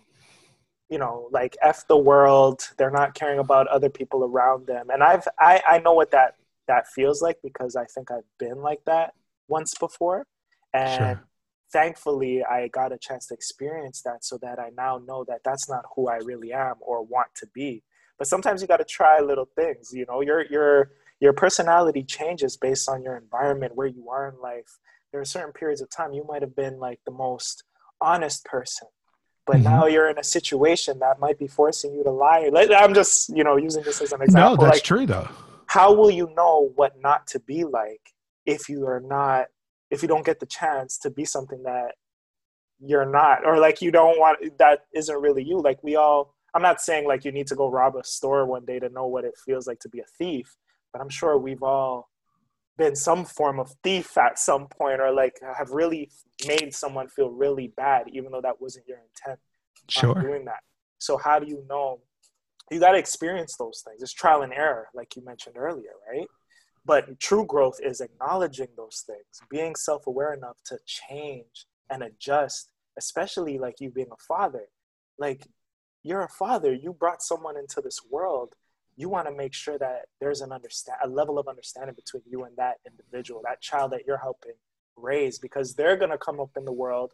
[SPEAKER 2] you know like f the world they're not caring about other people around them. And i've i i know what that that feels like because i think i've been like that once before. And sure. thankfully i got a chance to experience that so that i now know that that's not who i really am or want to be. But sometimes you got to try little things you know? Your your your personality changes based on your environment where you are in life. There are certain periods of time you might have been like the most honest person but mm-hmm. now you're in a situation that might be forcing you to lie. I'm just, you know, using this as an example.
[SPEAKER 3] No, that's
[SPEAKER 2] like,
[SPEAKER 3] true though.
[SPEAKER 2] How will you know what not to be like if you are not, if you don't get the chance to be something that you're not, or like you don't want, that isn't really you. Like we all, I'm not saying like you need to go rob a store one day to know what it feels like to be a thief, but I'm sure we've all been some form of thief at some point or like have really made someone feel really bad even though that wasn't your intent
[SPEAKER 3] sure.
[SPEAKER 2] doing that. So how do you know? You got to experience those things. It's trial and error like you mentioned earlier right? But true growth is acknowledging those things being self-aware enough to change and adjust especially like you being a father. Like you're a father. You brought someone into this world you want to make sure that there's an understand a level of understanding between you and that individual that child that you're helping raise because they're going to come up in the world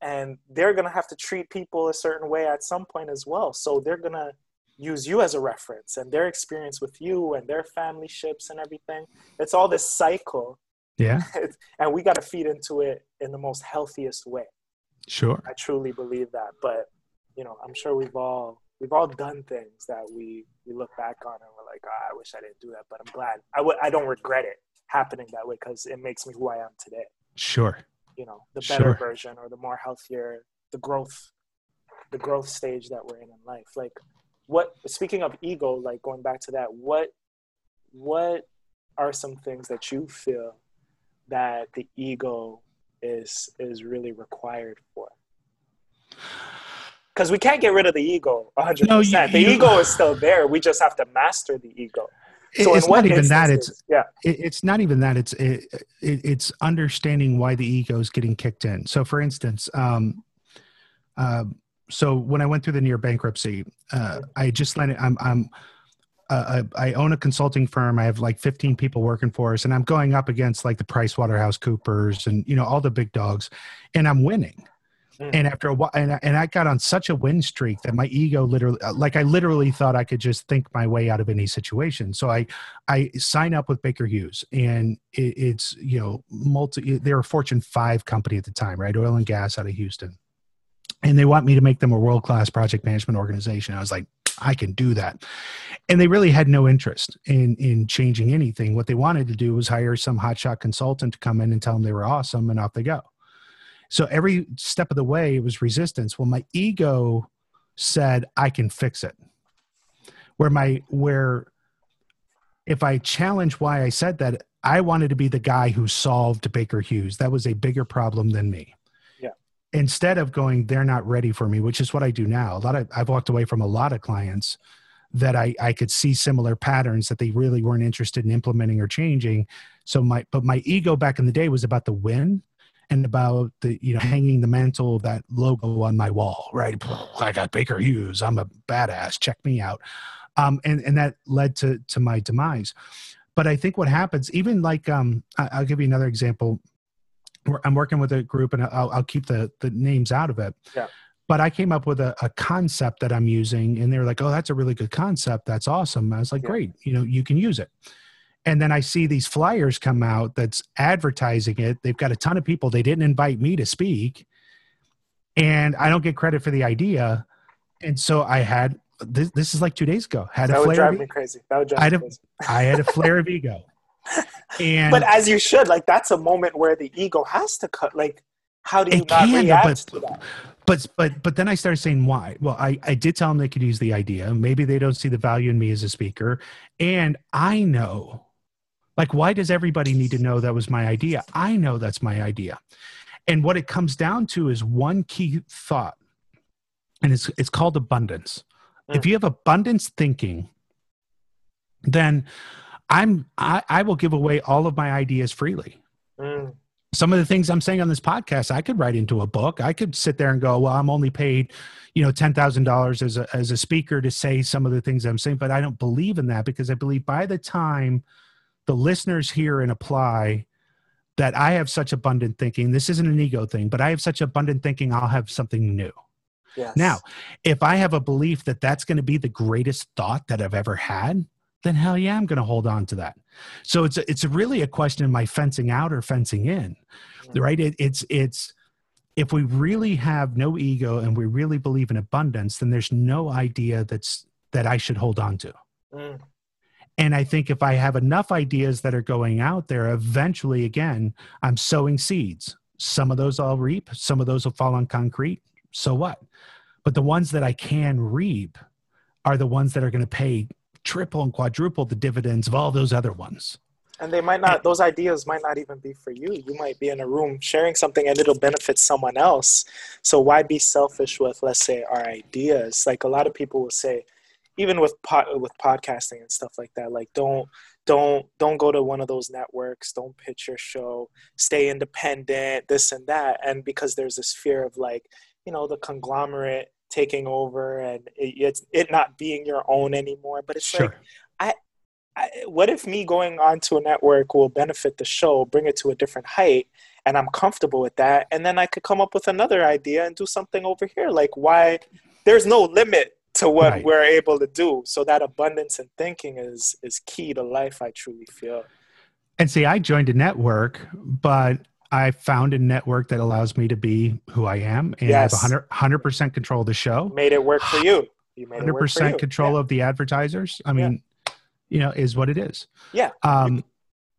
[SPEAKER 2] and they're going to have to treat people a certain way at some point as well. So they're going to use you as a reference and their experience with you and their family ships and everything. It's all this cycle.
[SPEAKER 3] Yeah. [laughs]
[SPEAKER 2] And we got to feed into it in the most healthiest way.
[SPEAKER 3] Sure.
[SPEAKER 2] I truly believe that but you know i'm sure we've all we've all done things that we we look back on and we're like, oh, I wish I didn't do that, but I'm glad. I w- I don't regret it happening that way because it makes me who I am today.
[SPEAKER 3] Sure.
[SPEAKER 2] You know, the better sure. version or the more healthier, the growth, the growth stage that we're in in life. Like, what? Speaking of ego, like going back to that, what, what are some things that you feel that the ego is is really required for? Because we can't get rid of the ego 100%. No, you, the you, ego is still there. We just have to master the ego.
[SPEAKER 3] So it's not even that. It's yeah. It, it's not even that. It's it, it, it's understanding why the ego is getting kicked in. So, for instance, um, uh, so when I went through the near bankruptcy, uh, I just landed. I'm I'm uh, I, I, own a consulting firm. I have like 15 people working for us, and I'm going up against like the Price Waterhouse Coopers and you know all the big dogs, and I'm winning. Mm. And after a while, and I, and I got on such a win streak that my ego literally, uh, like I literally thought I could just think my way out of any situation. So I, I sign up with Baker Hughes, and it, it's you know multi. They're a Fortune five company at the time, right? Oil and gas out of Houston, and they want me to make them a world class project management organization. I was like, I can do that. And they really had no interest in in changing anything. What they wanted to do was hire some hotshot consultant to come in and tell them they were awesome and off they go. So every step of the way it was resistance. Well, my ego said I can fix it. Where my where if I challenge why I said that, I wanted to be the guy who solved Baker Hughes. That was a bigger problem than me.
[SPEAKER 2] Yeah.
[SPEAKER 3] Instead of going, they're not ready for me, which is what I do now. A lot of I've walked away from a lot of clients that I, I could see similar patterns that they really weren't interested in implementing or changing. So my but my ego back in the day was about the win and about the you know hanging the mantle of that logo on my wall right? I got baker hughes. I'm a badass. Check me out. Um, and and that led to to my demise. But i think what happens even like um, I, will give you another example. I'm working with a group and i'll, I'll keep the the names out of it.
[SPEAKER 2] Yeah.
[SPEAKER 3] But I came up with a, a, concept that I'm using, and they were like, "Oh, that's a really good concept. That's awesome." I was like, yeah. "Great, you know, you can use it." And then I see these flyers come out that's advertising it. They've got a ton of people. They didn't invite me to speak, and I don't get credit for the idea. And so I had this. This is like two days ago. Had
[SPEAKER 2] that
[SPEAKER 3] a
[SPEAKER 2] would
[SPEAKER 3] flare
[SPEAKER 2] drive me crazy. That would drive
[SPEAKER 3] I had
[SPEAKER 2] me
[SPEAKER 3] a,
[SPEAKER 2] crazy.
[SPEAKER 3] I had a flare of ego. [laughs] And
[SPEAKER 2] but as you should, like that's a moment where the ego has to cut. Like, how do you not
[SPEAKER 3] can,
[SPEAKER 2] react
[SPEAKER 3] but-
[SPEAKER 2] to that?
[SPEAKER 3] but but but then I started saying why. Well, I I did tell them they could use the idea. Maybe they don't see the value in me as a speaker, and I know. Like, why does everybody need to know that was my idea? I know that's my idea. And what it comes down to is one key thought, and it's it's called abundance.
[SPEAKER 2] Mm.
[SPEAKER 3] If you have abundance thinking, then I'm I, I will give away all of my ideas freely
[SPEAKER 2] Mm,
[SPEAKER 3] some of the things I'm saying on this podcast, I could write into a book. I could sit there and go, well, I'm only paid, you know, ten thousand dollars as a as a speaker to say some of the things I'm saying, but I don't believe in that because I believe by the time the listeners hear and apply that I have such abundant thinking, this isn't an ego thing, but I have such abundant thinking, I'll have something new.
[SPEAKER 2] yes.
[SPEAKER 3] Now, if I have a belief that that's going to be the greatest thought that I've ever had, then hell yeah, I'm going to hold on to that. So it's it's really a question of my fencing out or fencing in,
[SPEAKER 2] Mhm.
[SPEAKER 3] right? It, it's it's if we really have no ego and we really believe in abundance, then there's no idea that's that I should hold on to.
[SPEAKER 2] Mm,
[SPEAKER 3] And I think if I have enough ideas that are going out there, eventually, again, I'm sowing seeds. Some of those I'll reap, some of those will fall on concrete. So what? But the ones that I can reap are the ones that are going to pay triple and quadruple the dividends of all those other ones.
[SPEAKER 2] and they might not; those ideas might not even be for you. You might be in a room sharing something, and it'll benefit someone else. So why be selfish with, let's say, our ideas? Like a lot of people will say, even with pod, with podcasting and stuff like that, like don't don't don't go to one of those networks don't pitch your show stay independent this and that. And because there's this fear of like you know the conglomerate taking over and it, it's it not being your own anymore. But it's like I, what if me going onto a network will benefit the show bring it to a different height and i'm comfortable with that and then i could come up with another idea and do something over here? Like why there's no limit to what
[SPEAKER 3] Right.
[SPEAKER 2] we're able to do so that abundance and thinking is is key to life i truly feel
[SPEAKER 3] And see, I joined a network, but I found a network that allows me to be who I am and
[SPEAKER 2] Yes.
[SPEAKER 3] I have 100, percent control of the show.
[SPEAKER 2] made it work for you you made it
[SPEAKER 3] hundred
[SPEAKER 2] work for
[SPEAKER 3] percent
[SPEAKER 2] you.
[SPEAKER 3] control
[SPEAKER 2] yeah.
[SPEAKER 3] of the advertisers. I
[SPEAKER 2] Yeah.
[SPEAKER 3] mean, you know, is what it is.
[SPEAKER 2] Yeah.
[SPEAKER 3] Um,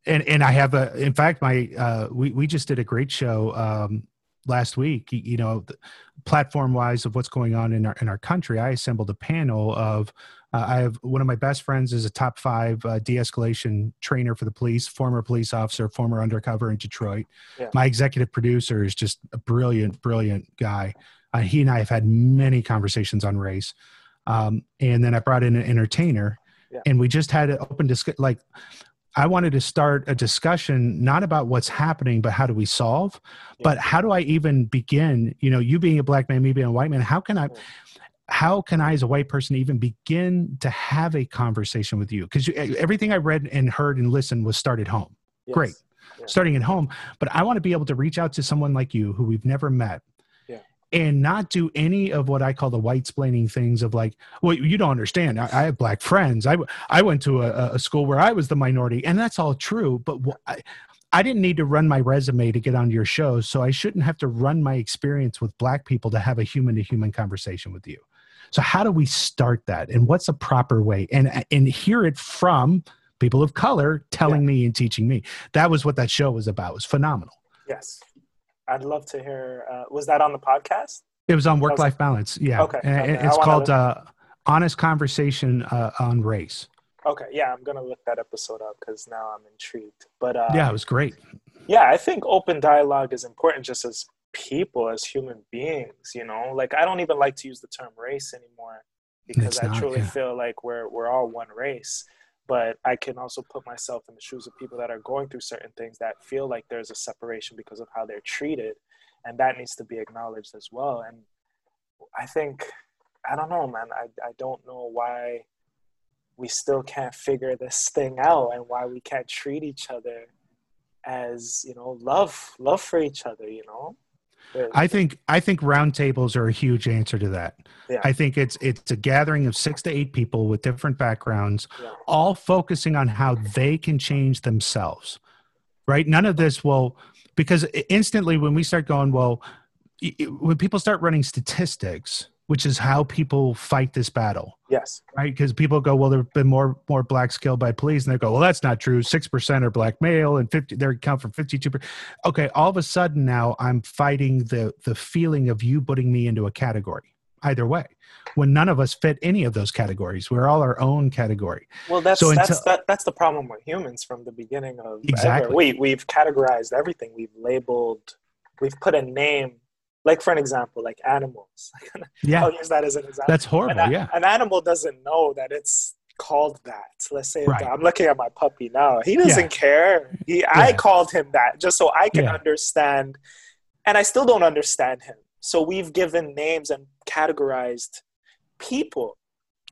[SPEAKER 3] and and I have a. In fact, my uh, we we just did a great show um, last week. You know, platform wise of what's going on in our in our country. I assembled a panel of. Uh, I have one of my best friends is a top five uh, de-escalation trainer for the police, former police officer, former undercover in Detroit.
[SPEAKER 2] Yeah.
[SPEAKER 3] My executive producer is just a brilliant, brilliant guy. Uh, he and I have had many conversations on race. Um, and then I brought in an entertainer,
[SPEAKER 2] Yeah.
[SPEAKER 3] and we just had an open discussion. Like, I wanted to start a discussion not about what's happening, but how do we solve?
[SPEAKER 2] Yeah.
[SPEAKER 3] But how do I even begin? You know, you being a black man, me being a white man. How can I? How can I, as a white person, even begin to have a conversation with you? Because everything I read and heard and listened was started home
[SPEAKER 2] Yes.
[SPEAKER 3] great.
[SPEAKER 2] Yeah.
[SPEAKER 3] starting at home. But I want to be able to reach out to someone like you who we've never met.
[SPEAKER 2] Yeah.
[SPEAKER 3] And not do any of what I call the white splaining things of like, well, you don't understand. I, I have black friends. I, I went to a, a school where I was the minority, and that's all true. But wh- I, I didn't need to run my resume to get on your show, so I shouldn't have to run my experience with black people to have a human to human conversation with you. So how do we start that? And what's a proper way? And and hear it from people of color telling me and teaching me. That was what that show was about. It was phenomenal.
[SPEAKER 2] Yes. I'd love to hear uh, was that on the podcast?
[SPEAKER 3] It was on work life balance. Yeah.
[SPEAKER 2] Okay,
[SPEAKER 3] And
[SPEAKER 2] okay.
[SPEAKER 3] It's called uh, Honest Conversation uh, on Race.
[SPEAKER 2] Okay, yeah, I'm gonna look that episode up because now I'm intrigued. But uh,
[SPEAKER 3] yeah, it was great.
[SPEAKER 2] yeah, I think open dialogue is important just as people, as human beings. You know, like I don't even like to use the term race anymore because
[SPEAKER 3] It's
[SPEAKER 2] I
[SPEAKER 3] not,
[SPEAKER 2] truly
[SPEAKER 3] yeah.
[SPEAKER 2] feel like we're we're all one race. But I can also put myself in the shoes of people that are going through certain things that feel like there's a separation because of how they're treated, and that needs to be acknowledged as well. And I think I don't know, man. I I don't know why we still can't figure this thing out and why we can't treat each other as you know love love for each other you know
[SPEAKER 3] I think I think roundtables are a huge answer to that.
[SPEAKER 2] Yeah.
[SPEAKER 3] I think it's it's a gathering of six to eight people with different backgrounds,
[SPEAKER 2] Yeah.
[SPEAKER 3] all focusing on how they can change themselves. Right? None of this will because instantly when we start going, well, when people start running statistics, which is how people fight this battle,
[SPEAKER 2] yes
[SPEAKER 3] right? Because people go, well, there have been more more blacks killed by police, and they go, well, that's not true. Six percent are black male, and fifty they count for fifty two. Okay, all of a sudden now I'm fighting the the feeling of you putting me into a category. Either way, when none of us fit any of those categories, we're all our own category.
[SPEAKER 2] well that's
[SPEAKER 3] So
[SPEAKER 2] that's
[SPEAKER 3] until-
[SPEAKER 2] that, that's the problem with humans from the beginning of ever.
[SPEAKER 3] Exactly.
[SPEAKER 2] we we've categorized everything we've labeled we've put a name like for an example like animals. [laughs]
[SPEAKER 3] Yeah,
[SPEAKER 2] i'll use that as an example.
[SPEAKER 3] That's horrible.
[SPEAKER 2] a-
[SPEAKER 3] Yeah,
[SPEAKER 2] an animal doesn't know that it's called that. Let's say
[SPEAKER 3] Right.
[SPEAKER 2] i'm looking at my puppy now. He doesn't
[SPEAKER 3] Yeah.
[SPEAKER 2] care. He i called him that just so i can
[SPEAKER 3] Yeah.
[SPEAKER 2] understand and i still don't understand him. So we've given names and categorized people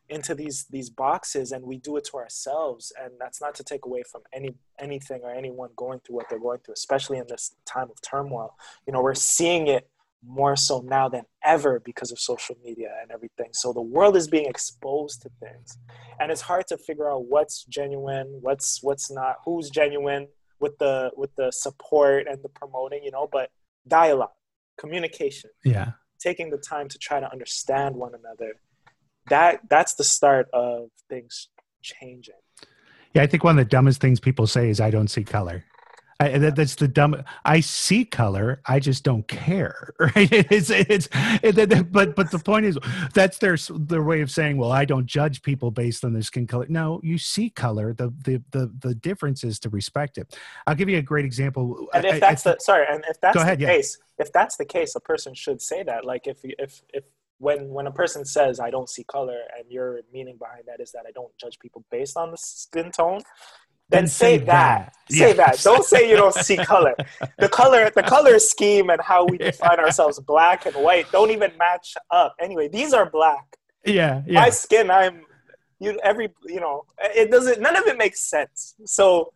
[SPEAKER 2] into these these boxes and we do it to ourselves and that's not to take away from any anything or anyone going through what they're going through especially in this time of turmoil. You know we're seeing it more so now than ever because of social media and everything so the world is being exposed to things and it's hard to figure out what's genuine what's what's not who's genuine with the with the support and the promoting you know but dialogue communication
[SPEAKER 3] yeah.
[SPEAKER 2] taking the time to try to understand one another that that's the start of things changing
[SPEAKER 3] Yeah, I think one of the dumbest things people say is, "I don't see color." I, that, that's the dumb. I see color. I just don't care. [laughs] Right? It's it's. It, but but the point is, that's their their way of saying, "Well, I don't judge people based on their skin color." No, you see color. The the the the difference is to respect it. I'll give you a great example.
[SPEAKER 2] and if that's
[SPEAKER 3] I-
[SPEAKER 2] the sorry and if that's
[SPEAKER 3] ahead,
[SPEAKER 2] the
[SPEAKER 3] yeah.
[SPEAKER 2] case if that's the case a person should say that like if if if when when a person says i don't see color and your meaning behind that is that i don't judge people based on the skin tone then,
[SPEAKER 3] Then
[SPEAKER 2] say, that,
[SPEAKER 3] that.
[SPEAKER 2] say
[SPEAKER 3] Yeah.
[SPEAKER 2] that. Don't say you don't see color. The [laughs] color the color scheme and how we define ourselves black and white don't even match up. Anyway these are black.
[SPEAKER 3] Yeah yeah.
[SPEAKER 2] My skin i'm you every you know it doesn't none of it makes sense. So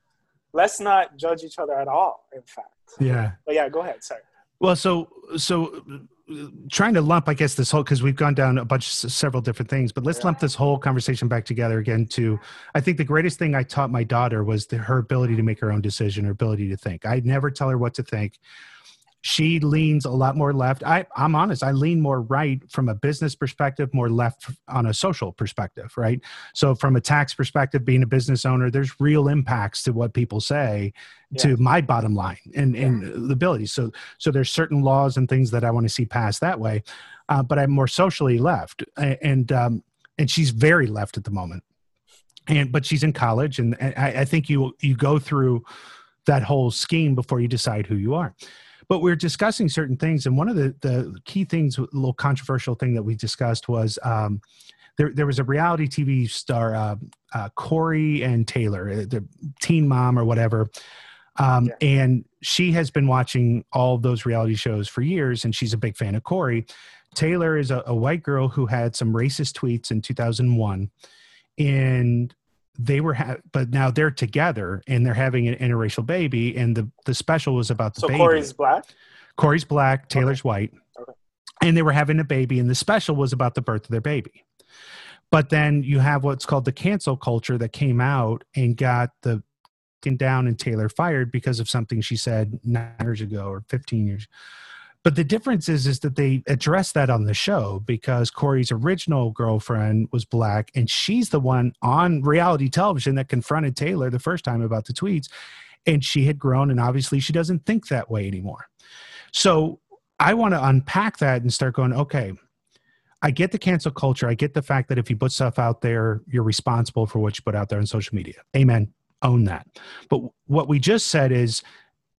[SPEAKER 2] let's not judge each other at all in fact.
[SPEAKER 3] Yeah.
[SPEAKER 2] but yeah go ahead sorry.
[SPEAKER 3] Well, so so trying to lump, I guess, this whole because we've gone down a bunch, several different things, but let's lump this whole conversation back together again. To I think the greatest thing I taught my daughter was the, her ability to make her own decision, her ability to think. I never tell her what to think. She leans a lot more left. I, I'm honest. I lean more right from a business perspective, more left on a social perspective, right? So, from a tax perspective, being a business owner, there's real impacts to what people say to my bottom line and, and the ability. So, so there's certain laws and things that I want to see passed that way, uh, but I'm more socially left, and um, and she's very left at the moment, and but she's in college, and and I, I think you you go through that whole scheme before you decide who you are. But we're discussing certain things, and one of the the key things, a little controversial thing that we discussed was. Um, there, there was a reality TV star, uh, uh, Cory and Taylor, uh, the teen mom or whatever, um,
[SPEAKER 2] Yeah.
[SPEAKER 3] and she has been watching all those reality shows for years, and she's a big fan of Cory. Taylor is a, a white girl who had some racist tweets in 2001, and they were, ha- but now they're together and they're having an interracial baby, and the the special was about the
[SPEAKER 2] so
[SPEAKER 3] baby.
[SPEAKER 2] cory's black
[SPEAKER 3] Cory's black, Taylor's white.
[SPEAKER 2] Okay.
[SPEAKER 3] And they were having a baby, and the special was about the birth of their baby. But then you have what's called the cancel culture that came out and got the down and Taylor fired because of something she said nine years ago or 15 years. But the difference is, is that they address that on the show because Cory's original girlfriend was black, and she's the one on reality television that confronted Taylor the first time about the tweets, and she had grown, and obviously she doesn't think that way anymore. So I want to unpack that and start going, okay, I get the cancel culture. I get the fact that if you put stuff out there, you're responsible for what you put out there on social media. Amen. Own that. But what we just said is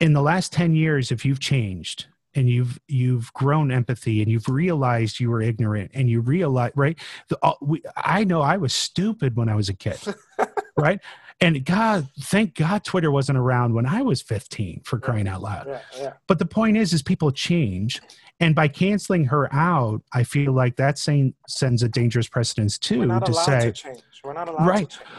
[SPEAKER 3] in the last 10 years, if you've changed, and you've you've grown empathy and you've realized you were ignorant and you realize right? The, uh, we, i know i was stupid when i was a kid [laughs] right and god thank god twitter wasn't around when i was 15 for crying out loud
[SPEAKER 2] Yeah, yeah.
[SPEAKER 3] but the point is is people change and by canceling her out i feel like that saying sends a dangerous precedence too to say
[SPEAKER 2] to change. We're not allowed
[SPEAKER 3] right
[SPEAKER 2] to change.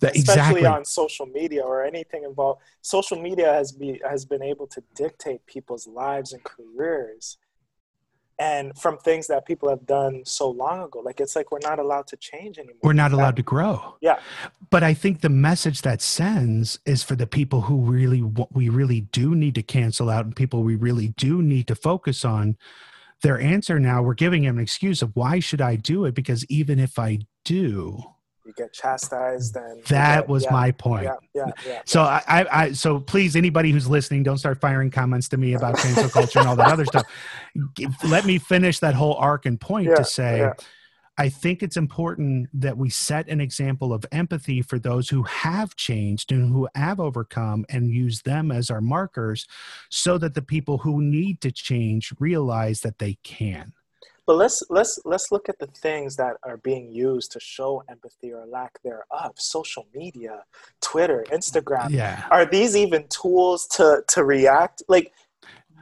[SPEAKER 3] that
[SPEAKER 2] especially
[SPEAKER 3] exactly
[SPEAKER 2] on social media or anything involved. Social media has be has been able to dictate people's lives and careers, and from things that people have done so long ago. Like it's like we're not allowed to change anymore.
[SPEAKER 3] we're not allowed to grow
[SPEAKER 2] Yeah,
[SPEAKER 3] but i think the message that sends is for the people who really what we really do need to cancel out and people we really do need to focus on their answer now we're giving them an excuse of why should i do it because even if i do
[SPEAKER 2] you get chastised and
[SPEAKER 3] that
[SPEAKER 2] get-
[SPEAKER 3] was
[SPEAKER 2] yeah,
[SPEAKER 3] my point
[SPEAKER 2] Yeah, yeah, yeah.
[SPEAKER 3] So I, I, I, so please, anybody who's listening, don't start firing comments to me about cancel culture and all that other stuff. Give- Let me finish that whole arc and point
[SPEAKER 2] Yeah,
[SPEAKER 3] to say,
[SPEAKER 2] yeah.
[SPEAKER 3] I think it's important that we set an example of empathy for those who have changed and who have overcome, and use them as our markers, so that the people who need to change realize that they can.
[SPEAKER 2] But let's let's let's look at the things that are being used to show empathy or lack thereof. Social media, Twitter, Instagram.
[SPEAKER 3] Yeah.
[SPEAKER 2] Are these even tools to to react? Like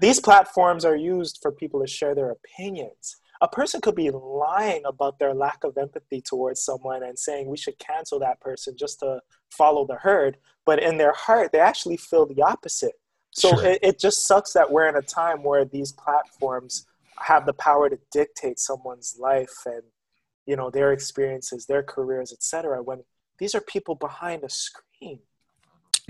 [SPEAKER 2] these platforms are used for people to share their opinions. A person could be lying about their lack of empathy towards someone and saying we should cancel that person just to follow the herd, but in their heart they actually feel the opposite. So
[SPEAKER 3] Sure.
[SPEAKER 2] it, it just sucks that we're in a time where these platforms have the power to dictate someone's life and you know their experiences their careers etc when these are people behind a screen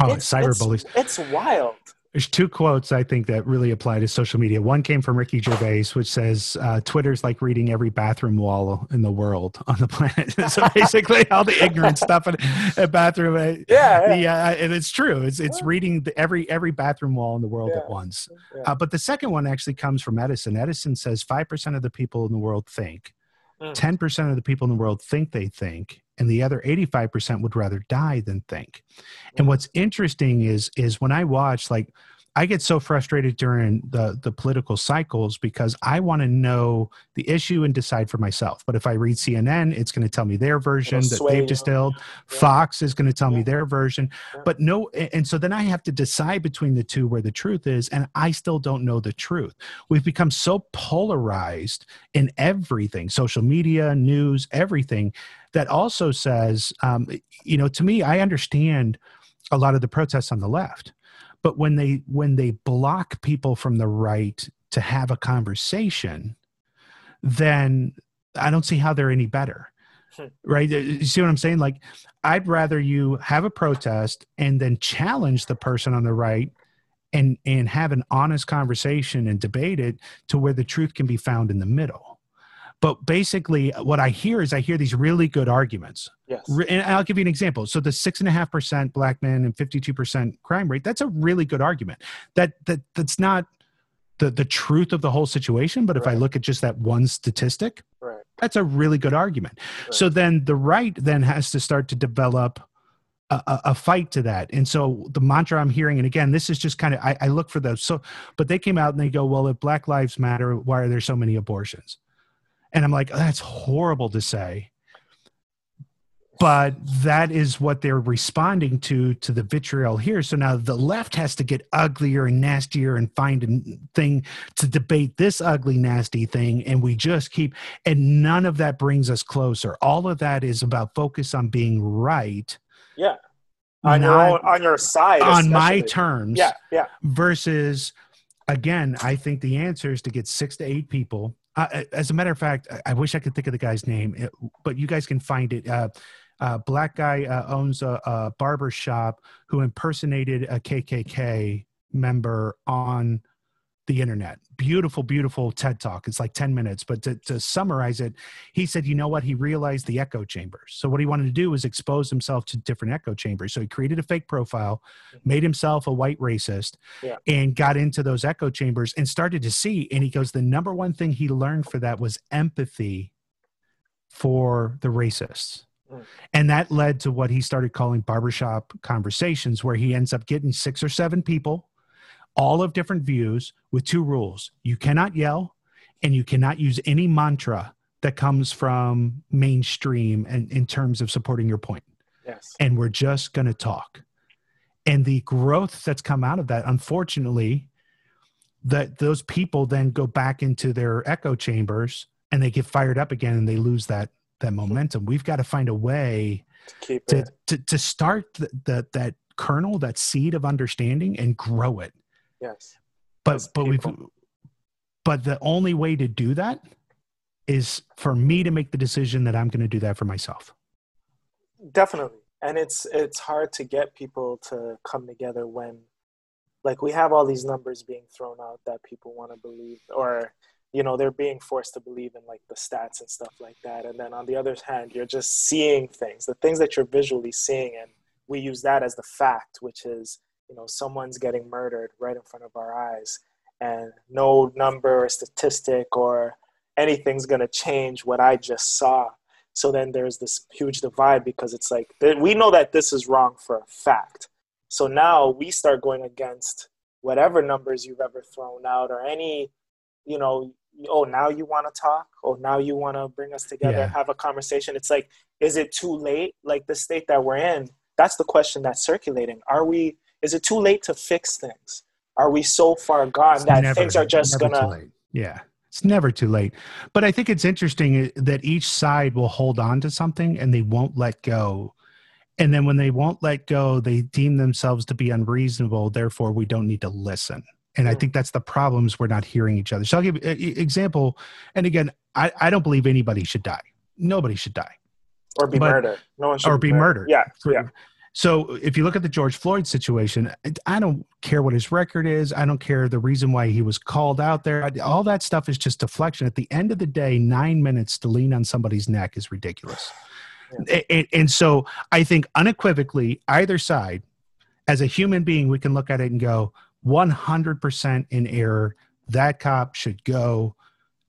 [SPEAKER 3] Oh,
[SPEAKER 2] it's,
[SPEAKER 3] cyberbullies.
[SPEAKER 2] it's, it's wild
[SPEAKER 3] There's two quotes I think that really apply to social media. One came from Ricky Gervais, which says, uh, "Twitter's like reading every bathroom wall in the world on the planet." [laughs] so basically, all the ignorant stuff in a bathroom. uh,
[SPEAKER 2] Yeah,
[SPEAKER 3] the, uh, and it's true. It's it's reading the, every every bathroom wall in the world
[SPEAKER 2] Yeah.
[SPEAKER 3] at once.
[SPEAKER 2] Yeah.
[SPEAKER 3] Uh, but the second one actually comes from Edison. Edison says five percent of the people in the world think,
[SPEAKER 2] Mm.
[SPEAKER 3] ten percent of the people in the world think they think, and the other eighty-five percent would rather die than think. And what's interesting is is when I watch like I get so frustrated during the the political cycles because I want to know the issue and decide for myself. But if I read CNN, it's going to tell me their version that they've distilled.
[SPEAKER 2] Yeah.
[SPEAKER 3] Fox is going to tell me their version.
[SPEAKER 2] Yeah.
[SPEAKER 3] But no, and so then I have to decide between the two where the truth is, and I still don't know the truth. We've become so polarized in everything, social media, news, everything, that also says, um, you know, to me, I understand a lot of the protests on the left but when they when they block people from the right to have a conversation then i don't see how they're any better
[SPEAKER 2] Hmm.
[SPEAKER 3] right? You see what i'm saying? Like i'd rather you have a protest and then challenge the person on the right and and have an honest conversation and debate it to where the truth can be found in the middle but basically what i hear is i hear these really good arguments
[SPEAKER 2] yes
[SPEAKER 3] and I'll give you an example. So the six and a half percent black men and fifty-two percent crime rate. That's a really good argument. That that that's not the the truth of the whole situation. But if I look at just that one statistic,
[SPEAKER 2] right
[SPEAKER 3] that's a really good argument. So then the right then has to start to develop. A, a, a fight to that and so the mantra i'm hearing and again this is just kind of I, I look for those so but they came out and they go well if black lives matter why are there so many abortions and i'm like that's horrible to say. But that is what they're responding to to the vitriol here. So now the left has to get uglier and nastier and find a thing to debate this ugly nasty thing. And we just keep and none of that brings us closer. All of that is about focus on being right.
[SPEAKER 2] Yeah. On your own on your side
[SPEAKER 3] on my terms
[SPEAKER 2] yeah yeah.
[SPEAKER 3] versus again i think the answer is to get six to eight people uh, as a matter of fact I- wish i could think of the guy's name but you guys can find it. Uh, uh, black guy uh, owns a, a barber shop who impersonated a kkk member on the internet. Beautiful, beautiful TED talk. It's like 10 minutes. But to, to, summarize it, he said, you know what? He realized the echo chambers. So what he wanted to do was expose himself to different echo chambers. So he created a fake profile, mm-hmm. made himself a white racist, yeah. and got into those echo chambers and started to see. And he goes, the number one thing he learned for that was empathy for the racists. Mm. And that led to what he started calling barbershop conversations, where he ends up getting six or seven people all of different views with two rules. You cannot yell and you cannot use any mantra that comes from mainstream and in terms of supporting your point.
[SPEAKER 2] Yes.
[SPEAKER 3] And we're just going to talk. And the growth that's come out of that unfortunately that those people then go back into their echo chambers and they get fired up again and they lose that that momentum. We've got to find a way
[SPEAKER 2] to
[SPEAKER 3] to, to, to, start the, the, that kernel that seed of understanding and grow it
[SPEAKER 2] Yes.
[SPEAKER 3] But but we've but the only way to do that is for me to make the decision that I'm going to do that for myself.
[SPEAKER 2] Definitely. And it's it's hard to get people to come together when like we have all these numbers being thrown out that people want to believe or you know they're being forced to believe in like the stats and stuff like that and then on the other hand you're just seeing things the things that you're visually seeing and we use that as the fact which is you know someone's getting murdered right in front of our eyes. And no number or statistic or anything's going to change what i just saw. So then there's this huge divide because it's like we know that this is wrong for a fact. So now we start going against whatever numbers you've ever thrown out or any you know oh now you want to talk? Oh now you want to bring us together yeah. have a conversation? It's like is it too late? Like the state that we're in that's the question that's circulating. Are we is it too late to fix things? Are we so far gone it's that never, things are just gonna?
[SPEAKER 3] Yeah, it's never too late. But I think it's interesting uh, that each side will hold on to something and they won't let go. And then when they won't let go, they deem themselves to be unreasonable. Therefore, we don't need to listen. And I hmm. think that's the problems we're not hearing each other. So I'll give an example. And again, I, I don't believe anybody should die. Nobody should die.
[SPEAKER 2] Or be but, murdered. No one should
[SPEAKER 3] or be murdered. murdered.
[SPEAKER 2] Yeah. Yeah.
[SPEAKER 3] So if you look at the George Floyd situation, I don't care what his record is. I don't care the reason why he was called out there. All that stuff is just deflection. At the end of the day, nine minutes to lean on somebody's neck is ridiculous. Yeah. And, and so I think unequivocally, either side, as a human being, we can look at it and go 100% in error. That cop should go.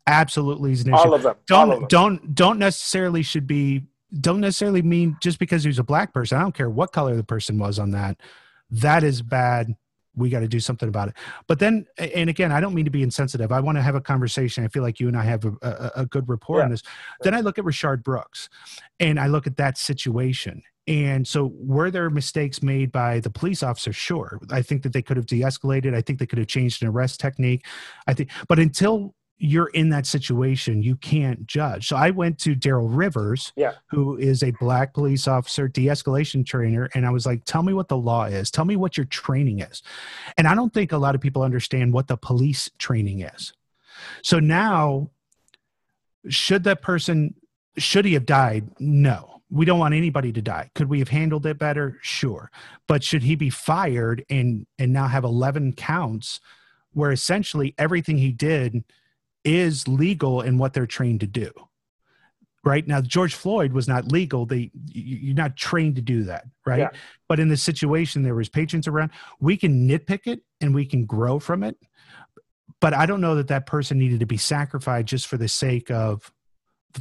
[SPEAKER 3] Absolutely,
[SPEAKER 2] all of them.
[SPEAKER 3] Don't
[SPEAKER 2] of them.
[SPEAKER 3] don't don't necessarily should be don't necessarily mean just because he was a black person. I don't care what color the person was on that. That is bad. We got to do something about it. But then, and again, I don't mean to be insensitive. I want to have a conversation. I feel like you and I have a, a, a good rapport yeah. on this. Then I look at Rayshard Brooks and I look at that situation. And so, were there mistakes made by the police officer? Sure. I think that they could have de escalated. I think they could have changed an arrest technique. I think, but until you're in that situation, you can't judge. So I went to Daryl Rivers,
[SPEAKER 2] yeah.
[SPEAKER 3] who is a black police officer, de-escalation trainer, and I was like, "Tell me what the law is. Tell me what your training is." And I don't think a lot of people understand what the police training is. So now, should that person should he have died? No. We don't want anybody to die. Could we have handled it better? Sure. But should he be fired and and now have 11 counts where essentially everything he did is legal in what they're trained to do. Right? Now george floyd was not legal. They you're not trained to do that right? Yeah. but in the situation there was patrons around. We can nitpick it and we can grow from it but i don't know that that person needed to be sacrificed just for the sake of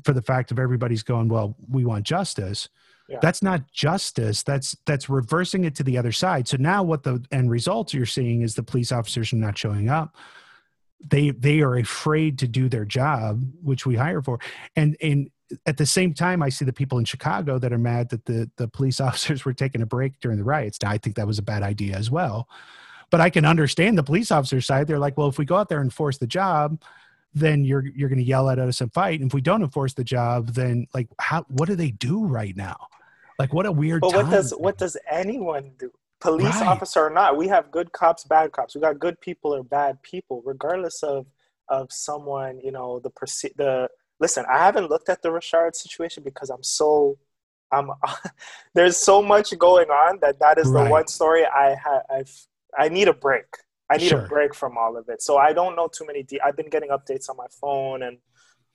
[SPEAKER 3] for the fact of everybody's going well we want justice. Yeah. that's not justice. That's that's reversing it to the other side. So now what the end results you're seeing is the police officers are not showing up they they are afraid to do their job which we hire for. And and at the same time i see the people in chicago that are mad that the the police [laughs] officers were taking a break during the riots. Now i think that was a bad idea as well. But i can understand the police officer side. They're like well if we go out there and enforce the job then you're you're going to yell at us and fight. And if we don't enforce the job then like how what do they do right now? Like what a weird
[SPEAKER 2] but what does what does anyone do police right. officer or not. We have good cops, bad cops. We got good people or bad people, regardless of of someone. You know the the. Listen, I haven't looked at the Rayshard situation because I'm so. I'm. [laughs] there's so much going on that that is right. the one story I have. I've. I need a break. I need
[SPEAKER 3] Sure.
[SPEAKER 2] a break from all of it. So I don't know too many. De- I've been getting updates on my phone and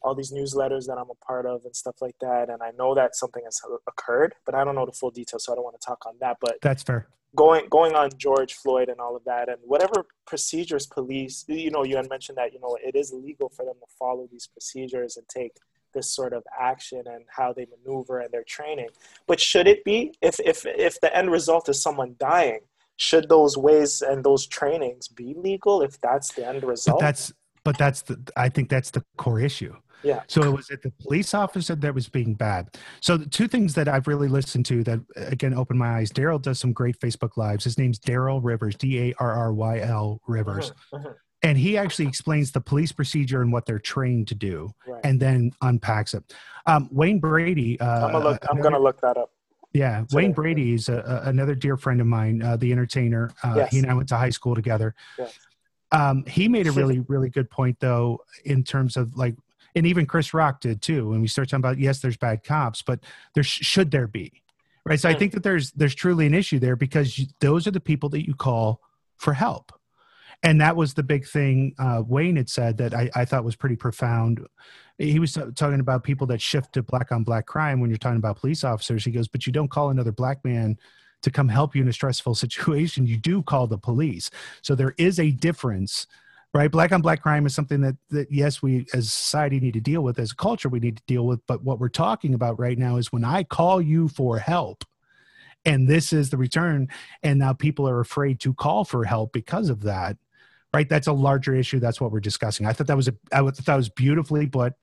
[SPEAKER 2] all these newsletters that I'm a part of and stuff like that. And I know that something has occurred, but I don't know the full details, so I don't want to talk on that. But
[SPEAKER 3] That's fair.
[SPEAKER 2] going going on George Floyd and all of that, and whatever procedures police, you know, you had mentioned that you know it is legal for them to follow these procedures and take this sort of action and how they maneuver and their training. But should it be if if if the end result is someone dying? Should those ways and those trainings be legal if that's the end result?
[SPEAKER 3] But
[SPEAKER 2] result?
[SPEAKER 3] that's but that's the I think that's the core issue.
[SPEAKER 2] Yeah.
[SPEAKER 3] So it was it the police officer that was being bad. So the two things that I've really listened to that again opened my eyes. Darryl does some great Facebook lives. His name's Darryl Rivers, D A R R Y L Rivers,
[SPEAKER 2] Mhm, mhm,
[SPEAKER 3] and he actually explains the police procedure and what they're trained to do,
[SPEAKER 2] right.
[SPEAKER 3] and then unpacks it. Um, Wayne Brady. Uh,
[SPEAKER 2] I'm gonna look. I'm gonna look that up.
[SPEAKER 3] Yeah, Wayne Brady is a, a, another dear friend of mine, uh, the entertainer. Uh,
[SPEAKER 2] Yes.
[SPEAKER 3] He and I went to high school together.
[SPEAKER 2] Yes.
[SPEAKER 3] Um, he made a really, really good point, though, in terms of like, and even Chris Rock did too. When we start talking about, yes, there's bad cops, but there sh- should there be, right? So I think that there's there's truly an issue there because you, those are the people that you call for help, and that was the big thing uh, Wayne had said that I, I thought was pretty profound. He was t- talking about people that shift to black on black crime when you're talking about police officers. He goes, but you don't call another black man to come help you in a stressful [laughs] situation. You do call the police. So there is a difference, right? Black on black crime is something that, that yes, we as society need to deal with, as a culture we need to deal with. But what we're talking about right now is when I call you for help, and this is the return, and now people are afraid to call for help because of that. Right, that's a larger issue. That's what we're discussing. I thought that was a, I thought that was beautifully, but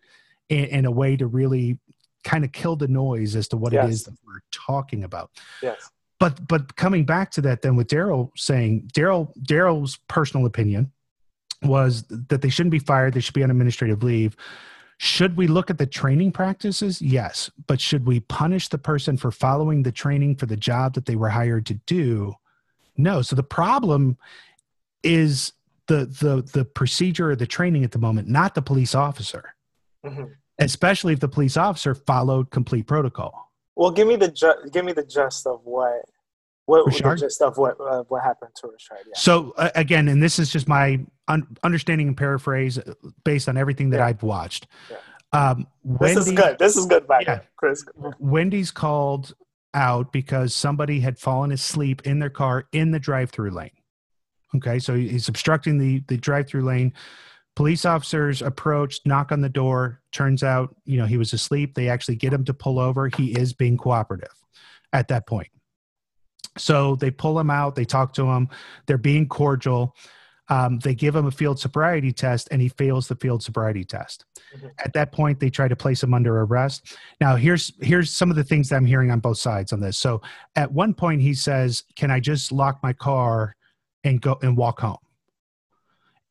[SPEAKER 3] in, in a way to really kind of kill the noise as to what it
[SPEAKER 2] Yes.
[SPEAKER 3] is that we're talking about
[SPEAKER 2] Yes.
[SPEAKER 3] but but coming back to that then with darryl saying darryl darryl's personal opinion was that they shouldn't be fired. They should be on administrative leave. Should we look at the training practices? Yes. But should we punish the person for following the training for the job that they were hired to do? No. So the problem is the the the procedure or the training at the moment not the police officer
[SPEAKER 2] Mhm.
[SPEAKER 3] especially if the police officer followed complete protocol.
[SPEAKER 2] Well, give me the ju- give me the gist of what what the
[SPEAKER 3] Richard?
[SPEAKER 2] gist of what uh, what happened to Richard. Yeah.
[SPEAKER 3] So uh, again, and this is just my un- understanding and paraphrase uh, based on everything that
[SPEAKER 2] Yeah.
[SPEAKER 3] I've watched.
[SPEAKER 2] Yeah.
[SPEAKER 3] Um,
[SPEAKER 2] This is good. This is good back
[SPEAKER 3] Yeah.
[SPEAKER 2] Chris.
[SPEAKER 3] Wendy's called out because somebody had fallen asleep in their car in the drive-through lane. Okay, so he's obstructing the the drive-through lane. Police officers approach, knock on the door. Turns out, you know, he was asleep. They actually get him to pull over. He is being cooperative at that point. So they pull him out. They talk to him. They're being cordial. Um, they give him a field sobriety test, and he fails the field sobriety test.
[SPEAKER 2] Mhm.
[SPEAKER 3] At that point, they try to place him under arrest. Now, here's here's some of the things that I'm hearing on both sides on this. So, at one point, he says, "Can I just lock my car and go and walk home?"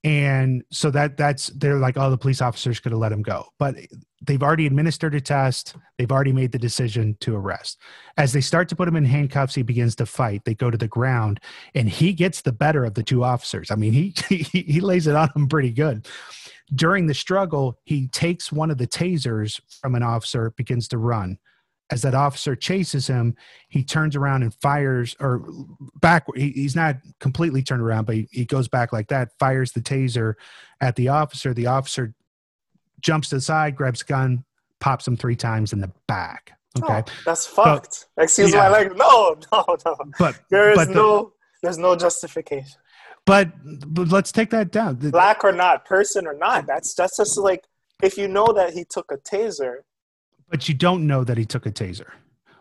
[SPEAKER 3] And so that that's they're like, "Oh, the police officers could have let him go," but they've already administered a test. They've already made the decision to arrest. As they start to put him in handcuffs, he begins to fight. They go to the ground, and he gets the better of the two officers. I mean, he [laughs] he, he lays it on him pretty good. During the struggle, he takes one of the tasers from an officer, begins to run. As that officer chases him, he turns around and fires, or back. He, he's not completely turned around, but he, he goes back like that, fires the taser at the officer. The officer jumps to the side, grabs a gun, pops him three times in the back. Oh, okay,
[SPEAKER 2] Oh, that's fucked. Excuse
[SPEAKER 3] yeah.
[SPEAKER 2] my language. No, no, no.
[SPEAKER 3] but
[SPEAKER 2] There is
[SPEAKER 3] but the-
[SPEAKER 2] no there's no justification.
[SPEAKER 3] but but let's take that down.
[SPEAKER 2] Black or not, person or not. That's that's just like if you know that he took a taser.
[SPEAKER 3] But you don't know that he took a taser.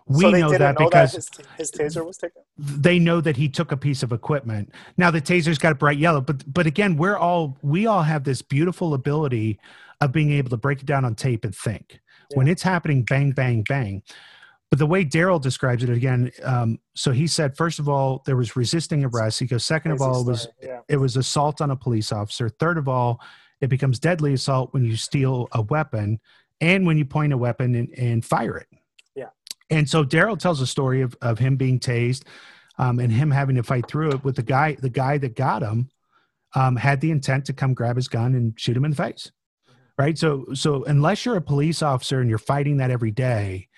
[SPEAKER 3] We
[SPEAKER 2] so
[SPEAKER 3] know that
[SPEAKER 2] know
[SPEAKER 3] because
[SPEAKER 2] that his, his taser was taken.
[SPEAKER 3] they know that he took a piece of equipment. Now the taser's got bright yellow, but but again, we're all we all have this beautiful ability of being able to break it down on tape and think. When it's happening, bang, bang, bang. But the way Darryl describes it again, um, so he said, first of all, there was resisting arrest. He goes, second of all, it was
[SPEAKER 2] yeah.
[SPEAKER 3] it was assault on a police officer. Third of all, it becomes deadly assault when you steal a weapon and when you point a weapon and, and fire it.
[SPEAKER 2] Yeah.
[SPEAKER 3] And so Darryl tells a story of, of him being tased um, and him having to fight through it with the guy, the guy that got him um, had the intent to come grab his gun and shoot him in the face. Right. So, so unless you're a police officer and you're fighting that every day,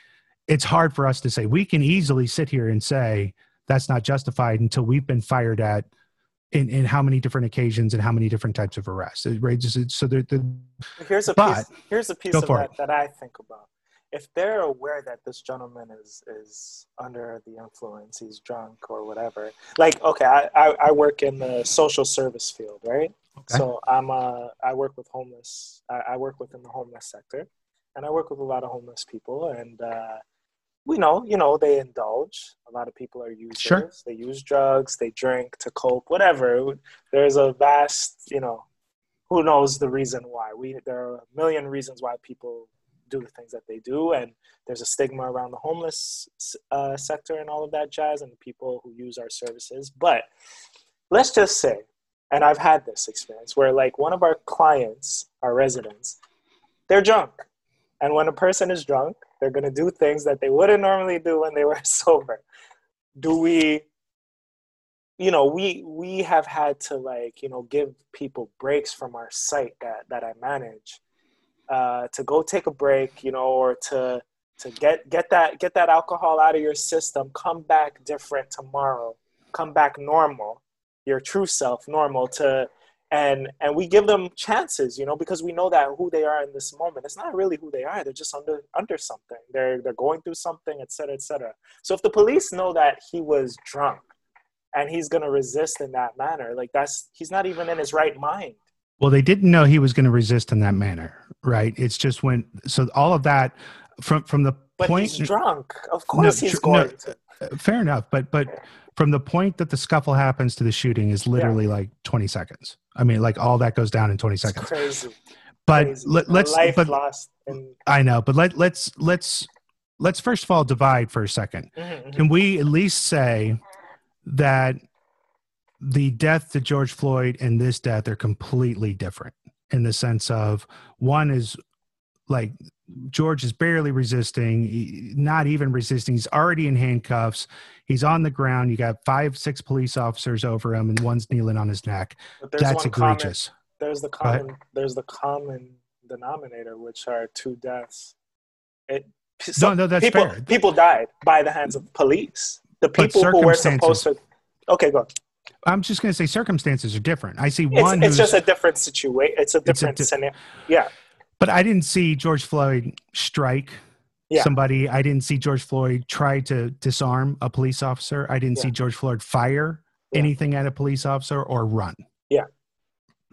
[SPEAKER 3] it's hard for us to say we can easily sit here and say that's not justified until we've been fired at in, in how many different occasions and how many different types of arrests. Right? Just, so the, the
[SPEAKER 2] Here's a
[SPEAKER 3] But-
[SPEAKER 2] piece. Here's a piece of that
[SPEAKER 3] it.
[SPEAKER 2] that I think about. If they're aware that this gentleman is is under the influence, he's drunk or whatever. Like, okay, I, I, I work in the social service field, right?
[SPEAKER 3] Okay.
[SPEAKER 2] So I'm a, I work with homeless. I, I work within the homeless sector, and I work with a lot of homeless people, and uh, we know, you know, they indulge. A lot of people are users.
[SPEAKER 3] Sure.
[SPEAKER 2] They use drugs. They drink to cope. Whatever. There's a vast, you know, who knows the reason why. We there are a million reasons why people do the things that they do, and there's a stigma around the homeless uh, sector and all of that jazz, and the people who use our services. But let's just say, and I've had this experience where like one of our clients, our residents, they're drunk, and when a person is drunk, they're gonna do things that they wouldn't normally do when they [laughs] were sober. Do we you know we we have had to like you know give people breaks from our site that that i manage uh to go take a break you know or to to get get that get that alcohol out of your system come back different tomorrow come back normal your true self normal to and and we give them chances you know because we know that who they are in this moment. It's not really who they are. They're just under under something. They're they're going through something et cetera et cetera. So if the police know that he was drunk and he's going to resist in that manner like that's he's not even in his right mind.
[SPEAKER 3] Well, they didn't know he was going to resist in that manner, right? It's just when so all of that from from the
[SPEAKER 2] but
[SPEAKER 3] point.
[SPEAKER 2] he's drunk. Of course he's
[SPEAKER 3] tr-
[SPEAKER 2] going
[SPEAKER 3] no,
[SPEAKER 2] to.
[SPEAKER 3] uh, Fair enough, but but from the point that the scuffle happens to the shooting is literally like 20 seconds. I mean, like all that goes down in 20
[SPEAKER 2] it's
[SPEAKER 3] seconds.
[SPEAKER 2] crazy
[SPEAKER 3] But
[SPEAKER 2] crazy.
[SPEAKER 3] Let, let's.
[SPEAKER 2] life
[SPEAKER 3] but
[SPEAKER 2] lost and
[SPEAKER 3] I know, but let let's let's let's first of all divide for a second.
[SPEAKER 2] Mhm, mhm.
[SPEAKER 3] Can we at least say that the death to George Floyd and this death are completely different in the sense of one is like George is barely resisting, not even resisting. He's already in handcuffs. He's on the ground. You got five, six police officers over him, and one's kneeling on his neck. That's
[SPEAKER 2] one common
[SPEAKER 3] egregious.
[SPEAKER 2] there's the common there's the common denominator which are two deaths it
[SPEAKER 3] No, no, that's
[SPEAKER 2] people,
[SPEAKER 3] fair.
[SPEAKER 2] people died by the hands of police the people who were supposed to okay go on.
[SPEAKER 3] I'm just going to say circumstances are different. I see one
[SPEAKER 2] it's
[SPEAKER 3] who's,
[SPEAKER 2] just a different situation it's a
[SPEAKER 3] It's a
[SPEAKER 2] different
[SPEAKER 3] di-
[SPEAKER 2] scenario yeah
[SPEAKER 3] but I didn't see George Floyd strike
[SPEAKER 2] Yeah.
[SPEAKER 3] somebody. I didn't see George Floyd try to disarm a police officer. I didn't see George Floyd fire
[SPEAKER 2] Yeah.
[SPEAKER 3] anything at a police officer or run.
[SPEAKER 2] Yeah.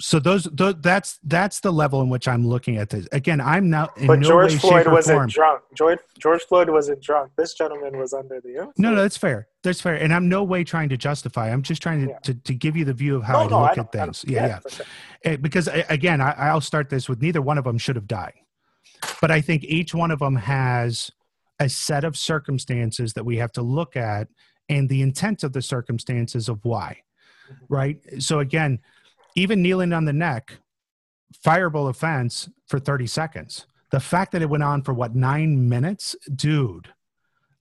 [SPEAKER 3] So those, those that's that's the level in which I'm looking at this. Again, I'm not
[SPEAKER 2] but
[SPEAKER 3] no
[SPEAKER 2] George
[SPEAKER 3] way,
[SPEAKER 2] Floyd wasn't
[SPEAKER 3] form.
[SPEAKER 2] drunk. George George Floyd wasn't drunk. This gentleman was under the influence.
[SPEAKER 3] No, no, that's fair. That's fair. And I'm no way trying to justify. I'm just trying to,
[SPEAKER 2] Yeah.
[SPEAKER 3] to, to give you the view of how
[SPEAKER 2] no,
[SPEAKER 3] I
[SPEAKER 2] no,
[SPEAKER 3] look
[SPEAKER 2] I
[SPEAKER 3] at
[SPEAKER 2] don't, I don't-
[SPEAKER 3] things. Yeah, yeah.
[SPEAKER 2] sure.
[SPEAKER 3] Eh, because uh, again I, i'll start this with neither one of them should have died but i think each one of them has a set of circumstances that we have to look at and the intent of the circumstances of why
[SPEAKER 2] Mhm.
[SPEAKER 3] right so again even kneeling on the neck fireable offense for 30 seconds. The fact that it went on for what nine minutes? Dude.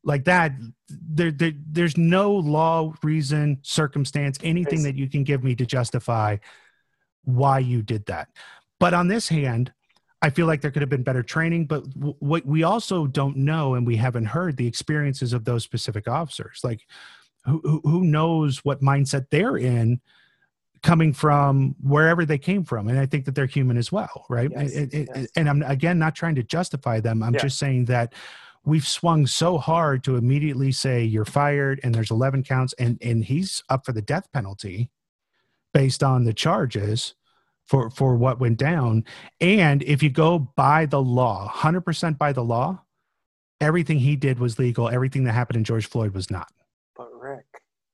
[SPEAKER 3] Like that there, there there's no law reason circumstance anything that you can give me to justify why you did that. But on this hand i feel like there could have been better training but what we also don't know and we haven't heard the experiences of those specific officers. Like who, who- who knows what mindset they're in coming from wherever they came from and i think that they're human as well right?
[SPEAKER 2] Yes,
[SPEAKER 3] And- and,
[SPEAKER 2] yes.
[SPEAKER 3] and i'm again not trying to justify them. I'm
[SPEAKER 2] Yeah.
[SPEAKER 3] just saying that we've swung so hard to immediately say you're fired and there's 11 counts and and he's up for the death penalty based on the charges for for what went down. And if you go by the law 100% by the law everything he did was legal. Everything that happened in george floyd was not.
[SPEAKER 2] But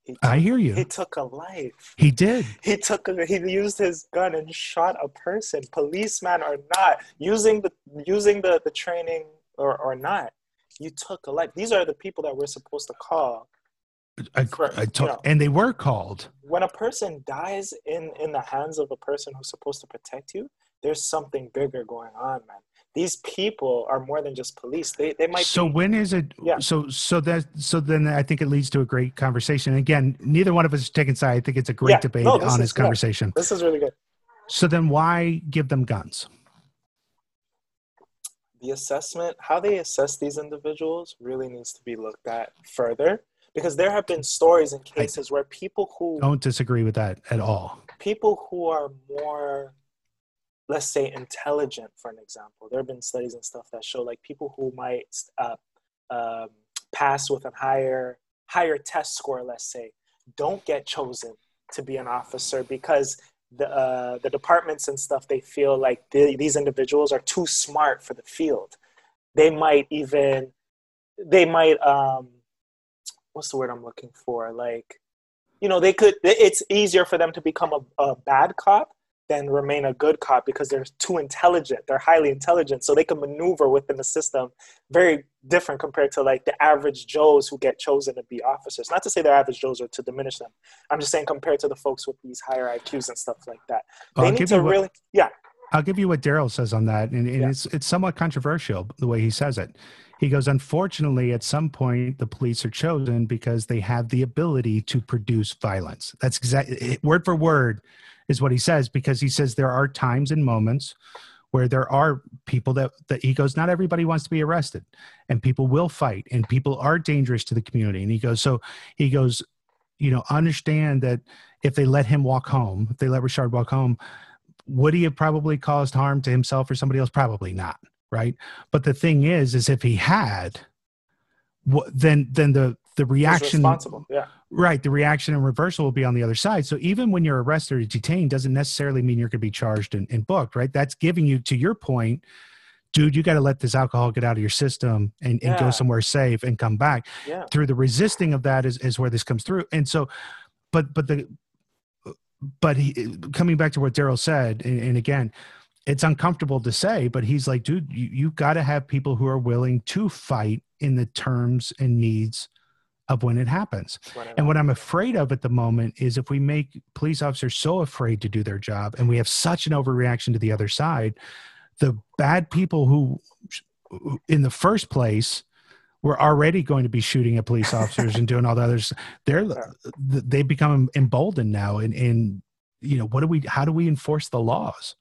[SPEAKER 2] He
[SPEAKER 3] i hear you
[SPEAKER 2] he took a life.
[SPEAKER 3] he did
[SPEAKER 2] He took a, he used his gun and shot a person, policeman or not, using the using the, the training or, or not. You took a life. These are the people that we're supposed to call.
[SPEAKER 3] I,
[SPEAKER 2] For-
[SPEAKER 3] I to-
[SPEAKER 2] you know.
[SPEAKER 3] and they were called
[SPEAKER 2] When a person dies in in the hands of a person who's supposed to protect you, there's something bigger going on, man. These people are more than just police. They they might
[SPEAKER 3] so
[SPEAKER 2] be,
[SPEAKER 3] when is it
[SPEAKER 2] Yeah.
[SPEAKER 3] so so that so then i think it leads to a great conversation again neither one of us is taking side i think it's a great
[SPEAKER 2] Yeah.
[SPEAKER 3] debate
[SPEAKER 2] No, this
[SPEAKER 3] honest
[SPEAKER 2] is- yeah.
[SPEAKER 3] conversation
[SPEAKER 2] this is really good.
[SPEAKER 3] so then why give them guns
[SPEAKER 2] the assessment, how they assess these individuals, really needs to be looked at further because there have been stories and cases where people who
[SPEAKER 3] Don't disagree with that at all.
[SPEAKER 2] people who are more let's say intelligent for an example. There have been studies and stuff that show like people who might uh, um, pass with a higher higher test score let's say don't get chosen to be an officer because the uh, the departments and stuff they feel like the, these individuals are too smart for the field. They might even they might um what's the word i'm looking for? Like you know they could it's easier for them to become a, a bad cop than remain a good cop because they're too intelligent they're highly intelligent so they can maneuver within the system very different compared to like the average joes who get chosen to be officers not to say they're average joes or to diminish them i'm just saying compared to the folks with these higher iqs and stuff like that they
[SPEAKER 3] I'll
[SPEAKER 2] need to
[SPEAKER 3] what-
[SPEAKER 2] really yeah
[SPEAKER 3] I'll give you what Darryl says on that, and, and
[SPEAKER 2] Yeah.
[SPEAKER 3] it's it's somewhat controversial the way he says it. He goes, unfortunately, at some point, the police are chosen because they have the ability to produce violence. That's exactly word for word is what he says because he says there are times and moments where there are people that that he goes, not everybody wants to be arrested, and people will fight, and people are dangerous to the community. And he goes, so he goes, you know, understand that if they let him walk home, if they let Richard walk home, would he have probably caused harm to himself or somebody else? Probably not, right? But the thing is, is if he had, then then the the reaction,
[SPEAKER 2] responsible yeah
[SPEAKER 3] right? The reaction and reversal will be on the other side. So even when you're arrested or detained, doesn't necessarily mean you're going to be charged and, and booked, right? That's giving you, to your point, dude, you got to let this alcohol get out of your system and, and go somewhere safe and come back
[SPEAKER 2] yeah
[SPEAKER 3] through the resisting of that is, is where this comes through and so but but the but he coming back to what darryl said and, and again it's uncomfortable to say but he's like dude you, you got to have people who are willing to fight in the terms and needs of when it happens. And what i'm afraid of at the moment is if we make police officers so afraid to do their job and we have such an overreaction to the other side the bad people who in the first place were already going to be shooting at police officers and doing all the others they're [laughs] they become emboldened now and and you know what do we how do we enforce the laws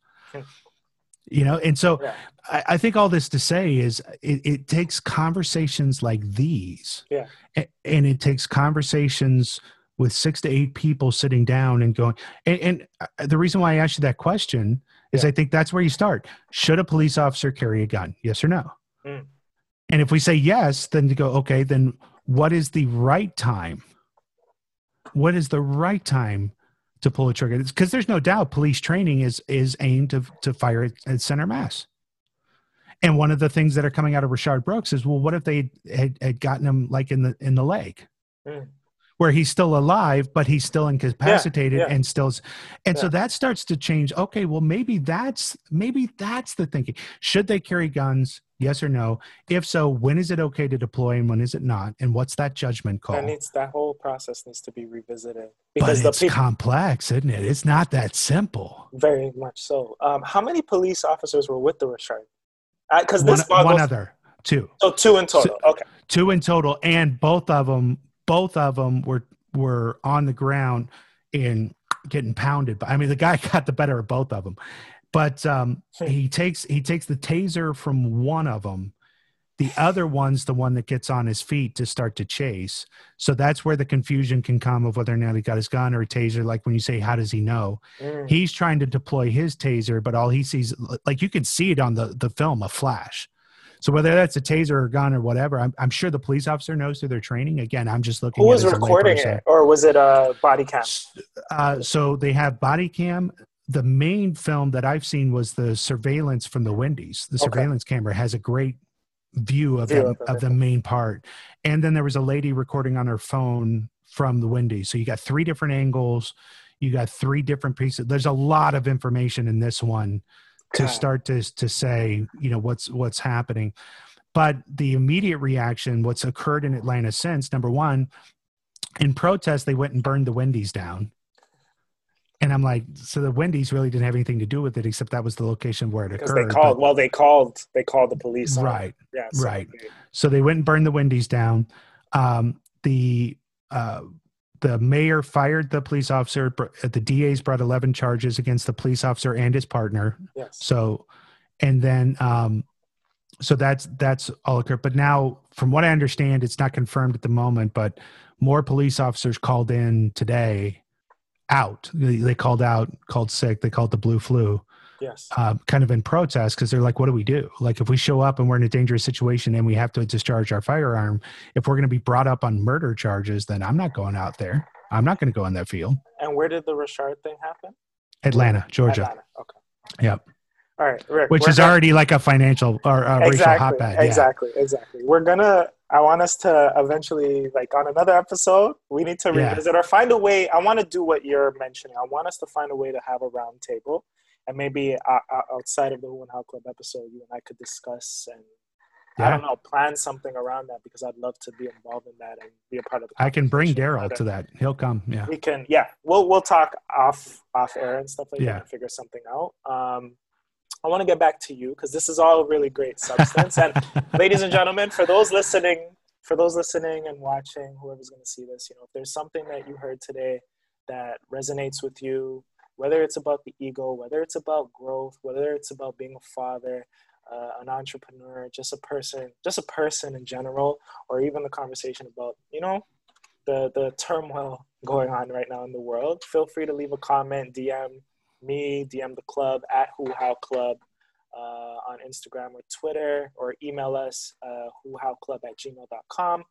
[SPEAKER 3] you know and so
[SPEAKER 2] Yeah.
[SPEAKER 3] I, I think all this to say is it, it takes conversations like these
[SPEAKER 2] Yeah.
[SPEAKER 3] a- and it takes conversations with six to eight people sitting down and going and, and uh, the reason why i asked you that question is
[SPEAKER 2] Yeah.
[SPEAKER 3] i think that's where you start should a police officer carry a gun yes or no
[SPEAKER 2] Mm.
[SPEAKER 3] and if we say yes then to go okay then what is the right time what is the right time to pull a trigger. Because there's no doubt police training is is aimed to, to fire at, at center mass. And one of the things that are coming out of Rayshard Brooks is well what if they had, had gotten him like in the in the leg?
[SPEAKER 2] Mm.
[SPEAKER 3] where he's still alive but he's still incapacitated
[SPEAKER 2] yeah.
[SPEAKER 3] and still and so that starts to change. Okay well maybe that's maybe that's the thinking. Should they carry guns yes or no? If so when is it okay to deploy and when is it not? And what's that judgment call?
[SPEAKER 2] that needs that whole process needs to be revisited
[SPEAKER 3] but
[SPEAKER 2] because the
[SPEAKER 3] it's
[SPEAKER 2] people
[SPEAKER 3] complex isn't it? It's not that simple.
[SPEAKER 2] Very much so. Um, how many police officers were with the restraint? because
[SPEAKER 3] one,
[SPEAKER 2] this
[SPEAKER 3] one
[SPEAKER 2] boggles
[SPEAKER 3] other. Two.
[SPEAKER 2] So two in total okay.
[SPEAKER 3] two in total and both of them both of them were were on the ground in getting pounded but i mean the guy [laughs] got the better of both of them but um
[SPEAKER 2] Hmm.
[SPEAKER 3] he takes he takes the taser from one of them the other one's the one that gets on his feet to start to chase. So that's where the confusion can come of whether or not he got his gun or a taser. Like when you say how does he know?
[SPEAKER 2] Mm.
[SPEAKER 3] he's trying to deploy his taser but all he sees like you can see it on the the film a flash. So whether that's a taser or a gun or whatever i'm, I'm sure the police officer knows through their training. Again i'm just looking
[SPEAKER 2] who
[SPEAKER 3] at
[SPEAKER 2] was recording it? or was it a body cam?
[SPEAKER 3] Uh, so they have body cam the main film that i've seen was the surveillance from the wendy's. The
[SPEAKER 2] Okay.
[SPEAKER 3] surveillance camera has a great view of, that,
[SPEAKER 2] of
[SPEAKER 3] of the main part. And then there was a lady recording on her phone from the wendy's. So you got three different angles. You got three different pieces. There's a lot of information in this one to start to to say you know what's what's happening. But the immediate reaction what's occurred in atlanta since number one in protest they went and burned the wendy's down and i'm like so the wendy's really didn't have anything to do with it except that was the location where it
[SPEAKER 2] because
[SPEAKER 3] occurred
[SPEAKER 2] they called
[SPEAKER 3] but-
[SPEAKER 2] well they called they called the police
[SPEAKER 3] right
[SPEAKER 2] yeah so
[SPEAKER 3] right.
[SPEAKER 2] they-
[SPEAKER 3] so they went and burned the wendy's down um, the uh, the mayor fired the police officer the da's brought 11 charges against the police officer and his partner
[SPEAKER 2] yes
[SPEAKER 3] so, and then, um, so that's that's all occurred. But now, from what I understand, it's not confirmed at the moment. But more police officers called in today, out. They, called out, called sick. They called the blue flu,
[SPEAKER 2] Yes.
[SPEAKER 3] uh, kind of in protest because they're like, "What do we do? Like, if we show up and we're in a dangerous situation and we have to discharge our firearm, if we're going to be brought up on murder charges, then I'm not going out there. I'm not going to go in that field."
[SPEAKER 2] And where did the Rayshard thing happen?
[SPEAKER 3] Atlanta, Georgia.
[SPEAKER 2] Atlanta. Okay.
[SPEAKER 3] Yep.
[SPEAKER 2] All right, Rick.
[SPEAKER 3] Which is already like a financial or a racial
[SPEAKER 2] exactly,
[SPEAKER 3] hotbed. Yeah.
[SPEAKER 2] exactly, exactly. We're gonna. I want us to eventually, like on another episode, we need to
[SPEAKER 3] Yeah.
[SPEAKER 2] revisit or find a way. I want to do what you're mentioning. I want us to find a way to have a round table, and maybe uh, uh, outside of the Who and How Club episode, you and I could discuss and I don't know, plan something around that because I'd love to be involved in that and be a part of the.
[SPEAKER 3] I can bring
[SPEAKER 2] Darryl
[SPEAKER 3] to that. He'll come. Yeah.
[SPEAKER 2] We can, yeah. We'll we'll talk off off air and stuff like
[SPEAKER 3] Yeah.
[SPEAKER 2] that and figure something out. Um, I want to get back to you because this is all really great substance. and [laughs] ladies and gentlemen, for those listening, for those listening and watching, whoever's going to see this, you know, if there's something that you heard today that resonates with you, whether it's about the ego, whether it's about growth, whether it's about being a father, uh, an entrepreneur, just a person, just a person in general, or even the conversation about, you know, the the turmoil going on right now in the world, feel free to leave a comment, DM me, DM the club at Who How Club uh, on Instagram or Twitter, or email us uh, whohowclub at gmail.com.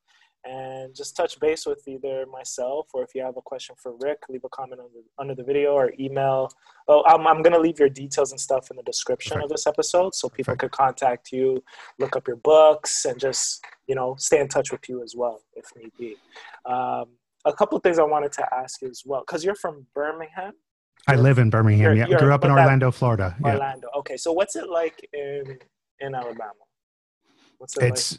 [SPEAKER 2] And just touch base with either myself or if you have a question for Rick, leave a comment under, under the video or email. Oh, I'm, I'm going to leave your details and stuff in the description of this episode so people
[SPEAKER 3] Perfect.
[SPEAKER 2] could contact you, look up your books, and just, you know, stay in touch with you as well if need be. Um, a couple of things I wanted to ask you as well, because you're from Birmingham,
[SPEAKER 3] I live in Birmingham.
[SPEAKER 2] You're-
[SPEAKER 3] Yeah.
[SPEAKER 2] you're-
[SPEAKER 3] Grew up in
[SPEAKER 2] but that-
[SPEAKER 3] Orlando, Florida. Yeah.
[SPEAKER 2] Orlando. Okay, so what's it like in in Alabama? What's it
[SPEAKER 3] It's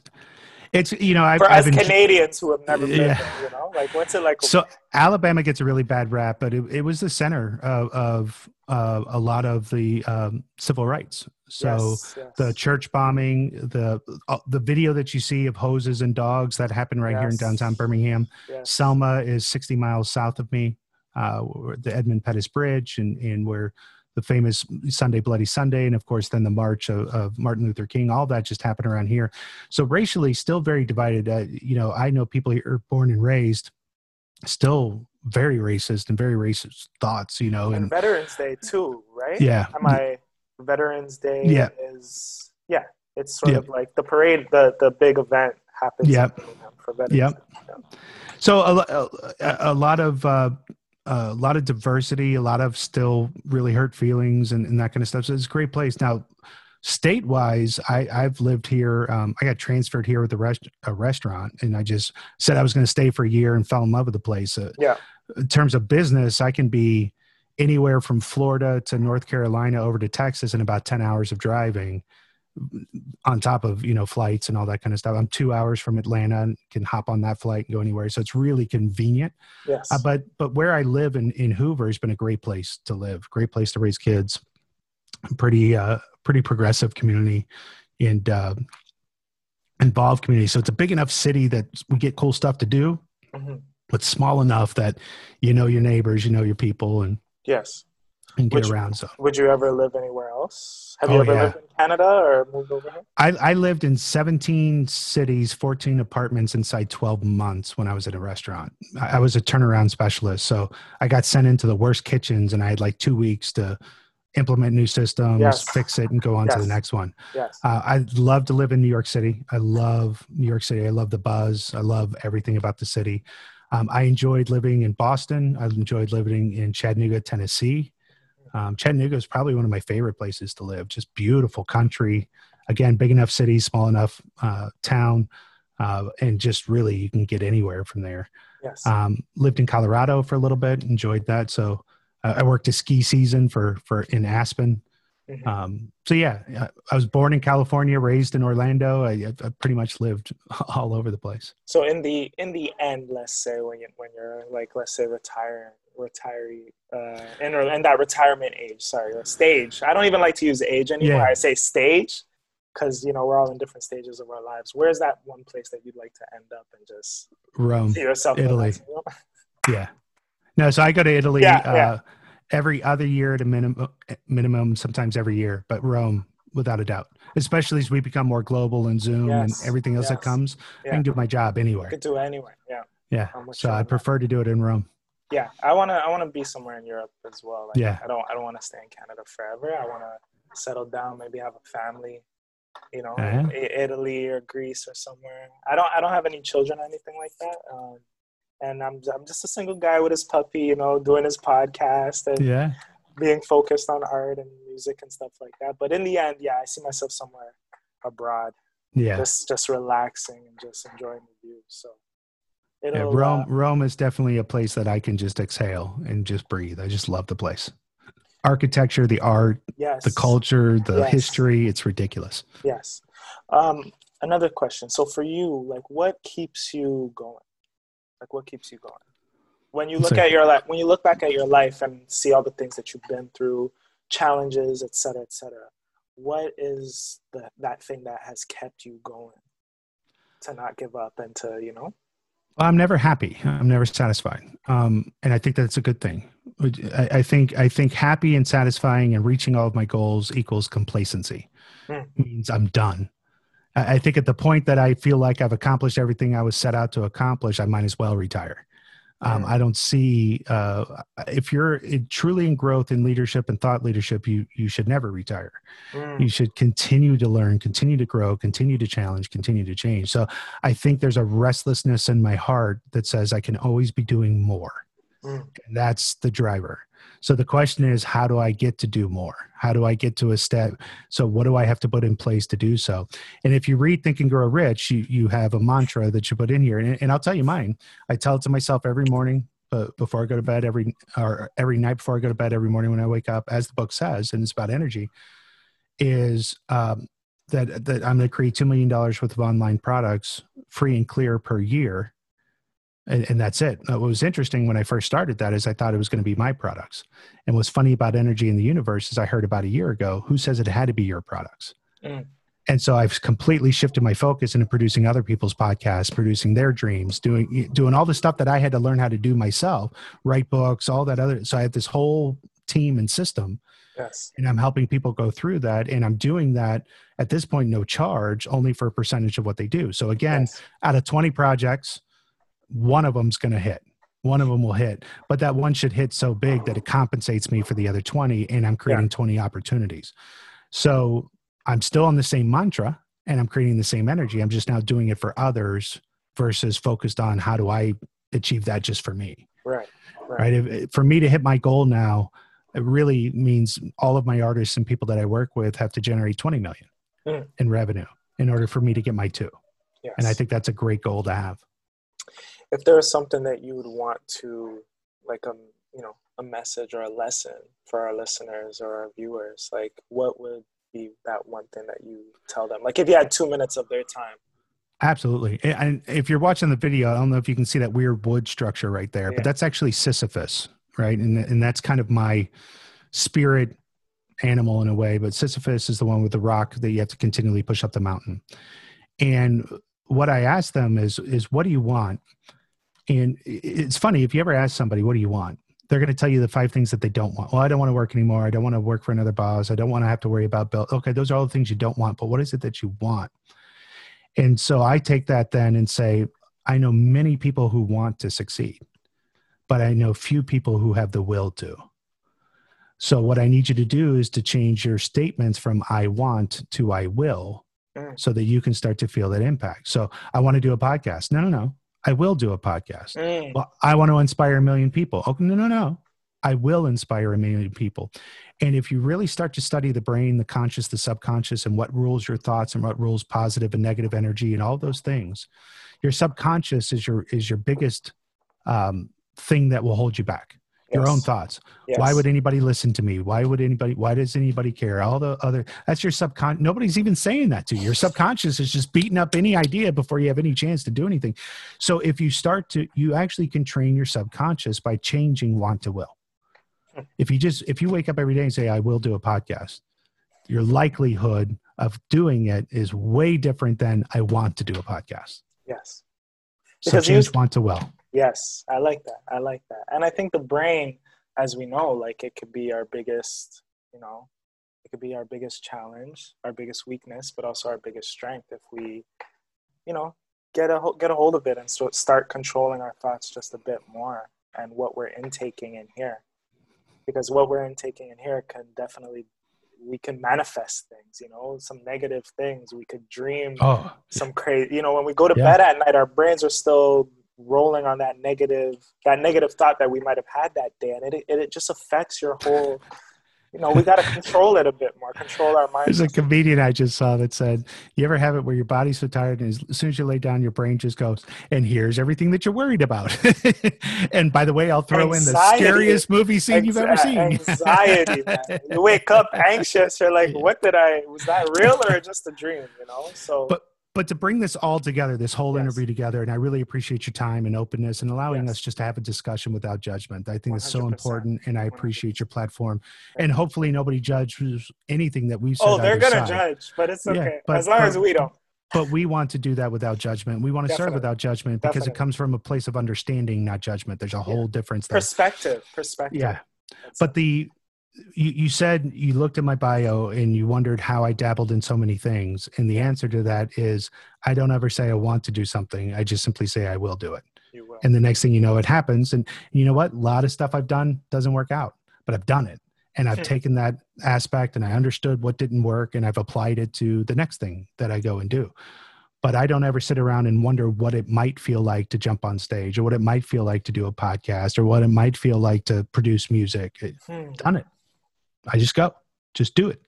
[SPEAKER 3] it's you know
[SPEAKER 2] like
[SPEAKER 3] I've,
[SPEAKER 2] for
[SPEAKER 3] I've
[SPEAKER 2] us Canadians who have never been
[SPEAKER 3] Yeah.
[SPEAKER 2] there? You know, like what's it like?
[SPEAKER 3] so Alabama gets a really bad rap, but it, it was the center of, of uh, a lot of the um, civil rights. So
[SPEAKER 2] Yes, yes.
[SPEAKER 3] the church bombing, the uh, the video that you see of hoses and dogs that happened right here in downtown Birmingham.
[SPEAKER 2] Yes.
[SPEAKER 3] Selma is 60 miles south of me, uh, the Edmund Pettus Bridge, and, and where the famous Sunday Bloody Sunday, and of course then the march of, of Martin Luther King. All that just happened around here. So racially, still very divided. Uh, you know, I know people here born and raised, still very racist and very racist thoughts. You know,
[SPEAKER 2] and
[SPEAKER 3] and
[SPEAKER 2] Veterans Day too, right?
[SPEAKER 3] yeah,
[SPEAKER 2] Am I Veterans Day?
[SPEAKER 3] Yeah.
[SPEAKER 2] Is yeah. It's sort
[SPEAKER 3] Yeah.
[SPEAKER 2] of like the parade. The the big event happens.
[SPEAKER 3] Yep.
[SPEAKER 2] For Veterans.
[SPEAKER 3] Yep.
[SPEAKER 2] Day.
[SPEAKER 3] So a, a, a lot of uh, a lot of diversity, a lot of still really hurt feelings and, and that kind of stuff. So it's a great place. Now, state wise, I, I've lived here. Um, I got transferred here with a, rest, a restaurant, and I just said I was going to stay for a year and fell in love with the place. Uh,
[SPEAKER 2] Yeah.
[SPEAKER 3] In terms of business, I can be anywhere from Florida to North Carolina over to Texas in about ten hours of driving on top of you know flights and all that kind of stuff i'm two hours from atlanta and can hop on that flight and go anywhere so it's really convenient
[SPEAKER 2] Yes.
[SPEAKER 3] uh, but but where i live in in hoover has been a great place to live great place to raise kids pretty uh pretty progressive community and uh involved community so it's a big enough city that we get cool stuff to do
[SPEAKER 2] Mhm.
[SPEAKER 3] but small enough that you know your neighbors you know your people and
[SPEAKER 2] Yes.
[SPEAKER 3] And get
[SPEAKER 2] Which-
[SPEAKER 3] around so
[SPEAKER 2] Would you ever live anywhere else? Have you
[SPEAKER 3] Oh,
[SPEAKER 2] ever
[SPEAKER 3] yeah.
[SPEAKER 2] lived in Canada or moved over here?
[SPEAKER 3] I, I lived in 17 cities, 14 apartments inside 12 months when I was at a restaurant. I, I was a turnaround specialist. So I got sent into the worst kitchens and I had like two weeks to implement new systems,
[SPEAKER 2] Yes.
[SPEAKER 3] fix it, and go on to the next one.
[SPEAKER 2] Yes.
[SPEAKER 3] Uh, I love to live in New York City. I love New York City. I love the buzz. I love everything about the city. Um, I enjoyed living in Boston. I enjoyed living in Chattanooga, Tennessee. Um, Chattanooga is probably one of my favorite places to live. Just beautiful country. Again, big enough city, small enough uh, town, uh, and just really you can get anywhere from there.
[SPEAKER 2] yes.
[SPEAKER 3] Um, lived in Colorado for a little bit, enjoyed that. So uh, I worked a ski season for for in Aspen.
[SPEAKER 2] Mhm.
[SPEAKER 3] Um, so yeah, I- I was born in California, raised in Orlando. I, I pretty much lived [laughs] all over the place.
[SPEAKER 2] So in the in the end, let's say when you when you're like let's say retire retiree uh, in in that retirement age, sorry, or stage. I don't even like to use age anymore.
[SPEAKER 3] Yeah.
[SPEAKER 2] I say stage because you know we're all in different stages of our lives. Where's that one place that you'd like to end up and just
[SPEAKER 3] Rome,
[SPEAKER 2] see yourself?
[SPEAKER 3] Italy.
[SPEAKER 2] next- you know?
[SPEAKER 3] yeah. No, so I go to Italy
[SPEAKER 2] Yeah,
[SPEAKER 3] uh,
[SPEAKER 2] yeah.
[SPEAKER 3] Every other year at a minimum, minimum, sometimes every year. But Rome, without a doubt. Especially as we become more global and Zoom
[SPEAKER 2] Yes,
[SPEAKER 3] and everything else that
[SPEAKER 2] yes.
[SPEAKER 3] comes. I can do my job anywhere.
[SPEAKER 2] could do it anywhere. Yeah.
[SPEAKER 3] Yeah. So I
[SPEAKER 2] that.
[SPEAKER 3] prefer to do it in Rome.
[SPEAKER 2] Yeah. I wanna I wanna be somewhere in Europe as well. Like,
[SPEAKER 3] Yeah.
[SPEAKER 2] I don't I don't wanna stay in Canada forever. I wanna settle down, maybe have a family, you know,
[SPEAKER 3] Yeah.
[SPEAKER 2] I- Italy or Greece or somewhere. I don't I don't have any children or anything like that. Um, and I'm I'm just a single guy with his puppy, you know, doing his podcast and
[SPEAKER 3] Yeah.
[SPEAKER 2] being focused on art and music and stuff like that. But in the end, yeah, I see myself somewhere abroad,
[SPEAKER 3] Yeah.
[SPEAKER 2] just just relaxing and just enjoying the view. So
[SPEAKER 3] Yeah, Rome,
[SPEAKER 2] uh,
[SPEAKER 3] Rome is definitely a place that I can just exhale and just breathe. I just love the place. Architecture, the art,
[SPEAKER 2] yes,
[SPEAKER 3] the culture, the
[SPEAKER 2] Yes.
[SPEAKER 3] history, it's ridiculous.
[SPEAKER 2] Yes. Um, another question. So for you, like, what keeps you going? Like, what keeps you going? When you look at your life, when you look back at your life and see all the things that you've been through, challenges, et cetera, et cetera, what is the, that thing that has kept you going to not give up and to, you know?
[SPEAKER 3] I'm never happy. I'm never satisfied. Um, and I think that's a good thing. I, I think I think happy and satisfying and reaching all of my goals equals complacency.
[SPEAKER 2] Hmm.
[SPEAKER 3] Means I'm done. I, think at the point that I feel like I've accomplished everything I was set out to accomplish, I might as well retire. Um,
[SPEAKER 2] Hmm.
[SPEAKER 3] I don't see uh, if you're in- truly in growth in leadership and thought leadership, you you should never retire
[SPEAKER 2] Mm,
[SPEAKER 3] you should continue to learn continue to grow continue to challenge continue to change so i think there's a restlessness in my heart that says i can always be doing more
[SPEAKER 2] Mm.
[SPEAKER 3] and that's the driver so the question is how do i get to do more? How do i get to a step? So what do i have to put in place to do so? And if you read think and grow rich you, you have a mantra that you put in here. And, and i'll tell you mine. I tell it to myself every morning but before i go to bed every or every night before i go to bed every morning when i wake up as the book says and it's about energy is um, that that I'm going to create two million dollars worth of online products, free and clear per year, and, and that's it. What was interesting when I first started that is I thought it was going to be my products, and what's funny about energy in the universe is I heard about a year ago who says it had to be your products.
[SPEAKER 2] Mm.
[SPEAKER 3] And so I've completely shifted my focus into producing other people's podcasts, producing their dreams, doing doing all the stuff that I had to learn how to do myself, write books, all that other. So I have this whole team and system
[SPEAKER 2] yes.
[SPEAKER 3] and I'm helping people go through that. And I'm doing that at this point, no charge, only for a percentage of what they do. So again,
[SPEAKER 2] yes.
[SPEAKER 3] out of 20 projects, one of them's going to hit. One of them will hit, but that one should hit so big that it compensates me for the other 20, and I'm creating 20 opportunities. So I'm still on the same mantra and I'm creating the same energy. I'm just now doing it for others versus focused on how do I achieve that just for me
[SPEAKER 2] Right. Right.
[SPEAKER 3] right if, for me to hit my goal now it really means all of my artists and people that i work with have to generate 20 million
[SPEAKER 2] Mm.
[SPEAKER 3] in revenue in order for me to get my two
[SPEAKER 2] Yes.
[SPEAKER 3] and i think that's a great goal to have
[SPEAKER 2] if there is something that you would want to like um you know a message or a lesson for our listeners or our viewers like what would be that one thing that you tell them? Like if you had two minutes of their time.
[SPEAKER 3] Absolutely. And if you're watching the video i don't know if you can see that weird wood structure right there
[SPEAKER 2] Yeah.
[SPEAKER 3] but that's actually sisyphus right? And, and that's kind of my spirit animal in a way but sisyphus is the one with the rock that you have to continually push up the mountain. And what i ask them is is what do you want and it's funny if you ever ask somebody what do you want? they're going to tell you the five things that they don't want. Well i don't want to work anymore. I don't want to work for another boss. I don't want to have to worry about bill okay those are all the things you don't want but what is it that you want? And so i take that then and say i know many people who want to succeed but i know few people who have the will to. So what i need you to do is to change your statements from i want to i will
[SPEAKER 2] Mm.
[SPEAKER 3] so that you can start to feel that impact. So i want to do a podcast. No no no i will do a podcast
[SPEAKER 2] Mm,
[SPEAKER 3] well, I want to inspire a million people. Oh, no, no, no. I will inspire a million people. And if you really start to study the brain, the conscious, the subconscious, and what rules your thoughts and what rules positive and negative energy and all those things, your subconscious is your is your biggest um, thing that will hold you back. Your own thoughts.
[SPEAKER 2] yes.
[SPEAKER 3] Why would anybody listen to me? Why would anybody? Why does anybody care? All the other. That's your subconscious. Nobody's even saying that to you. Your subconscious is just beating up any idea before you have any chance to do anything. So if you start to, you actually can train your subconscious by changing want to will. Hmm. If you just if you wake up every day and say I will do a podcast, your likelihood of doing it is way different than I want to do a podcast.
[SPEAKER 2] yes
[SPEAKER 3] So
[SPEAKER 2] Because you-
[SPEAKER 3] change want to will.
[SPEAKER 2] Yes i like that i like that and i think the brain as we know like it could be our biggest you know it could be our biggest challenge, our biggest weakness, but also our biggest strength if we, you know, get a get a hold of it and so start controlling our thoughts just a bit more and what we're intaking in here. Because what we're intaking in here can definitely we can manifest things, you know, some negative things. We could dream
[SPEAKER 3] Oh,
[SPEAKER 2] some crazy you know, when we go to
[SPEAKER 3] Yeah.
[SPEAKER 2] bed at night our brains are still rolling on that negative that negative thought that we might have had that day and it it, it just affects your whole you know, we got to [laughs] control it a bit more, control our minds.
[SPEAKER 3] There's a comedian I just saw that said, "You ever have it where your body's so tired, and as- soon as you lay down, your brain just goes, and here's everything that you're worried about." [laughs] and by the way, I'll throw in the scariest movie scene you've ever seen.
[SPEAKER 2] Anxiety, man. You wake up anxious. You're like, [laughs] what did I? Was that real or just a dream? You know. So
[SPEAKER 3] But- but to bring this all together, this whole
[SPEAKER 2] Yes.
[SPEAKER 3] interview together, and I really appreciate your time and openness and allowing
[SPEAKER 2] Yes.
[SPEAKER 3] us just to have a discussion without judgment. I think it's so important, and I appreciate your platform. And hopefully, nobody judges anything that we said.
[SPEAKER 2] oh, they're gonna judge, but it's
[SPEAKER 3] Yeah,
[SPEAKER 2] okay
[SPEAKER 3] but-
[SPEAKER 2] as long as we don't.
[SPEAKER 3] but we want to do that without judgment. We want to serve without judgment because it comes from a place of understanding, not judgment. There's a whole difference there.
[SPEAKER 2] Perspective, perspective.
[SPEAKER 3] Yeah.
[SPEAKER 2] That's
[SPEAKER 3] But the you, you said you looked at my bio and you wondered how I dabbled in so many things. And the answer to that is I don't ever say I want to do something. I just simply say I will do it.
[SPEAKER 2] will.
[SPEAKER 3] And the next thing you know, it happens. And you know what? A lot of stuff I've done doesn't work out, but I've done it. And I've
[SPEAKER 2] Hmm.
[SPEAKER 3] taken that aspect and I understood what didn't work and I've applied it to the next thing that I go and do. But I don't ever sit around and wonder what it might feel like to jump on stage or what it might feel like to do a podcast or what it might feel like to produce music.
[SPEAKER 2] Hmm.
[SPEAKER 3] done it. I just go, just do it.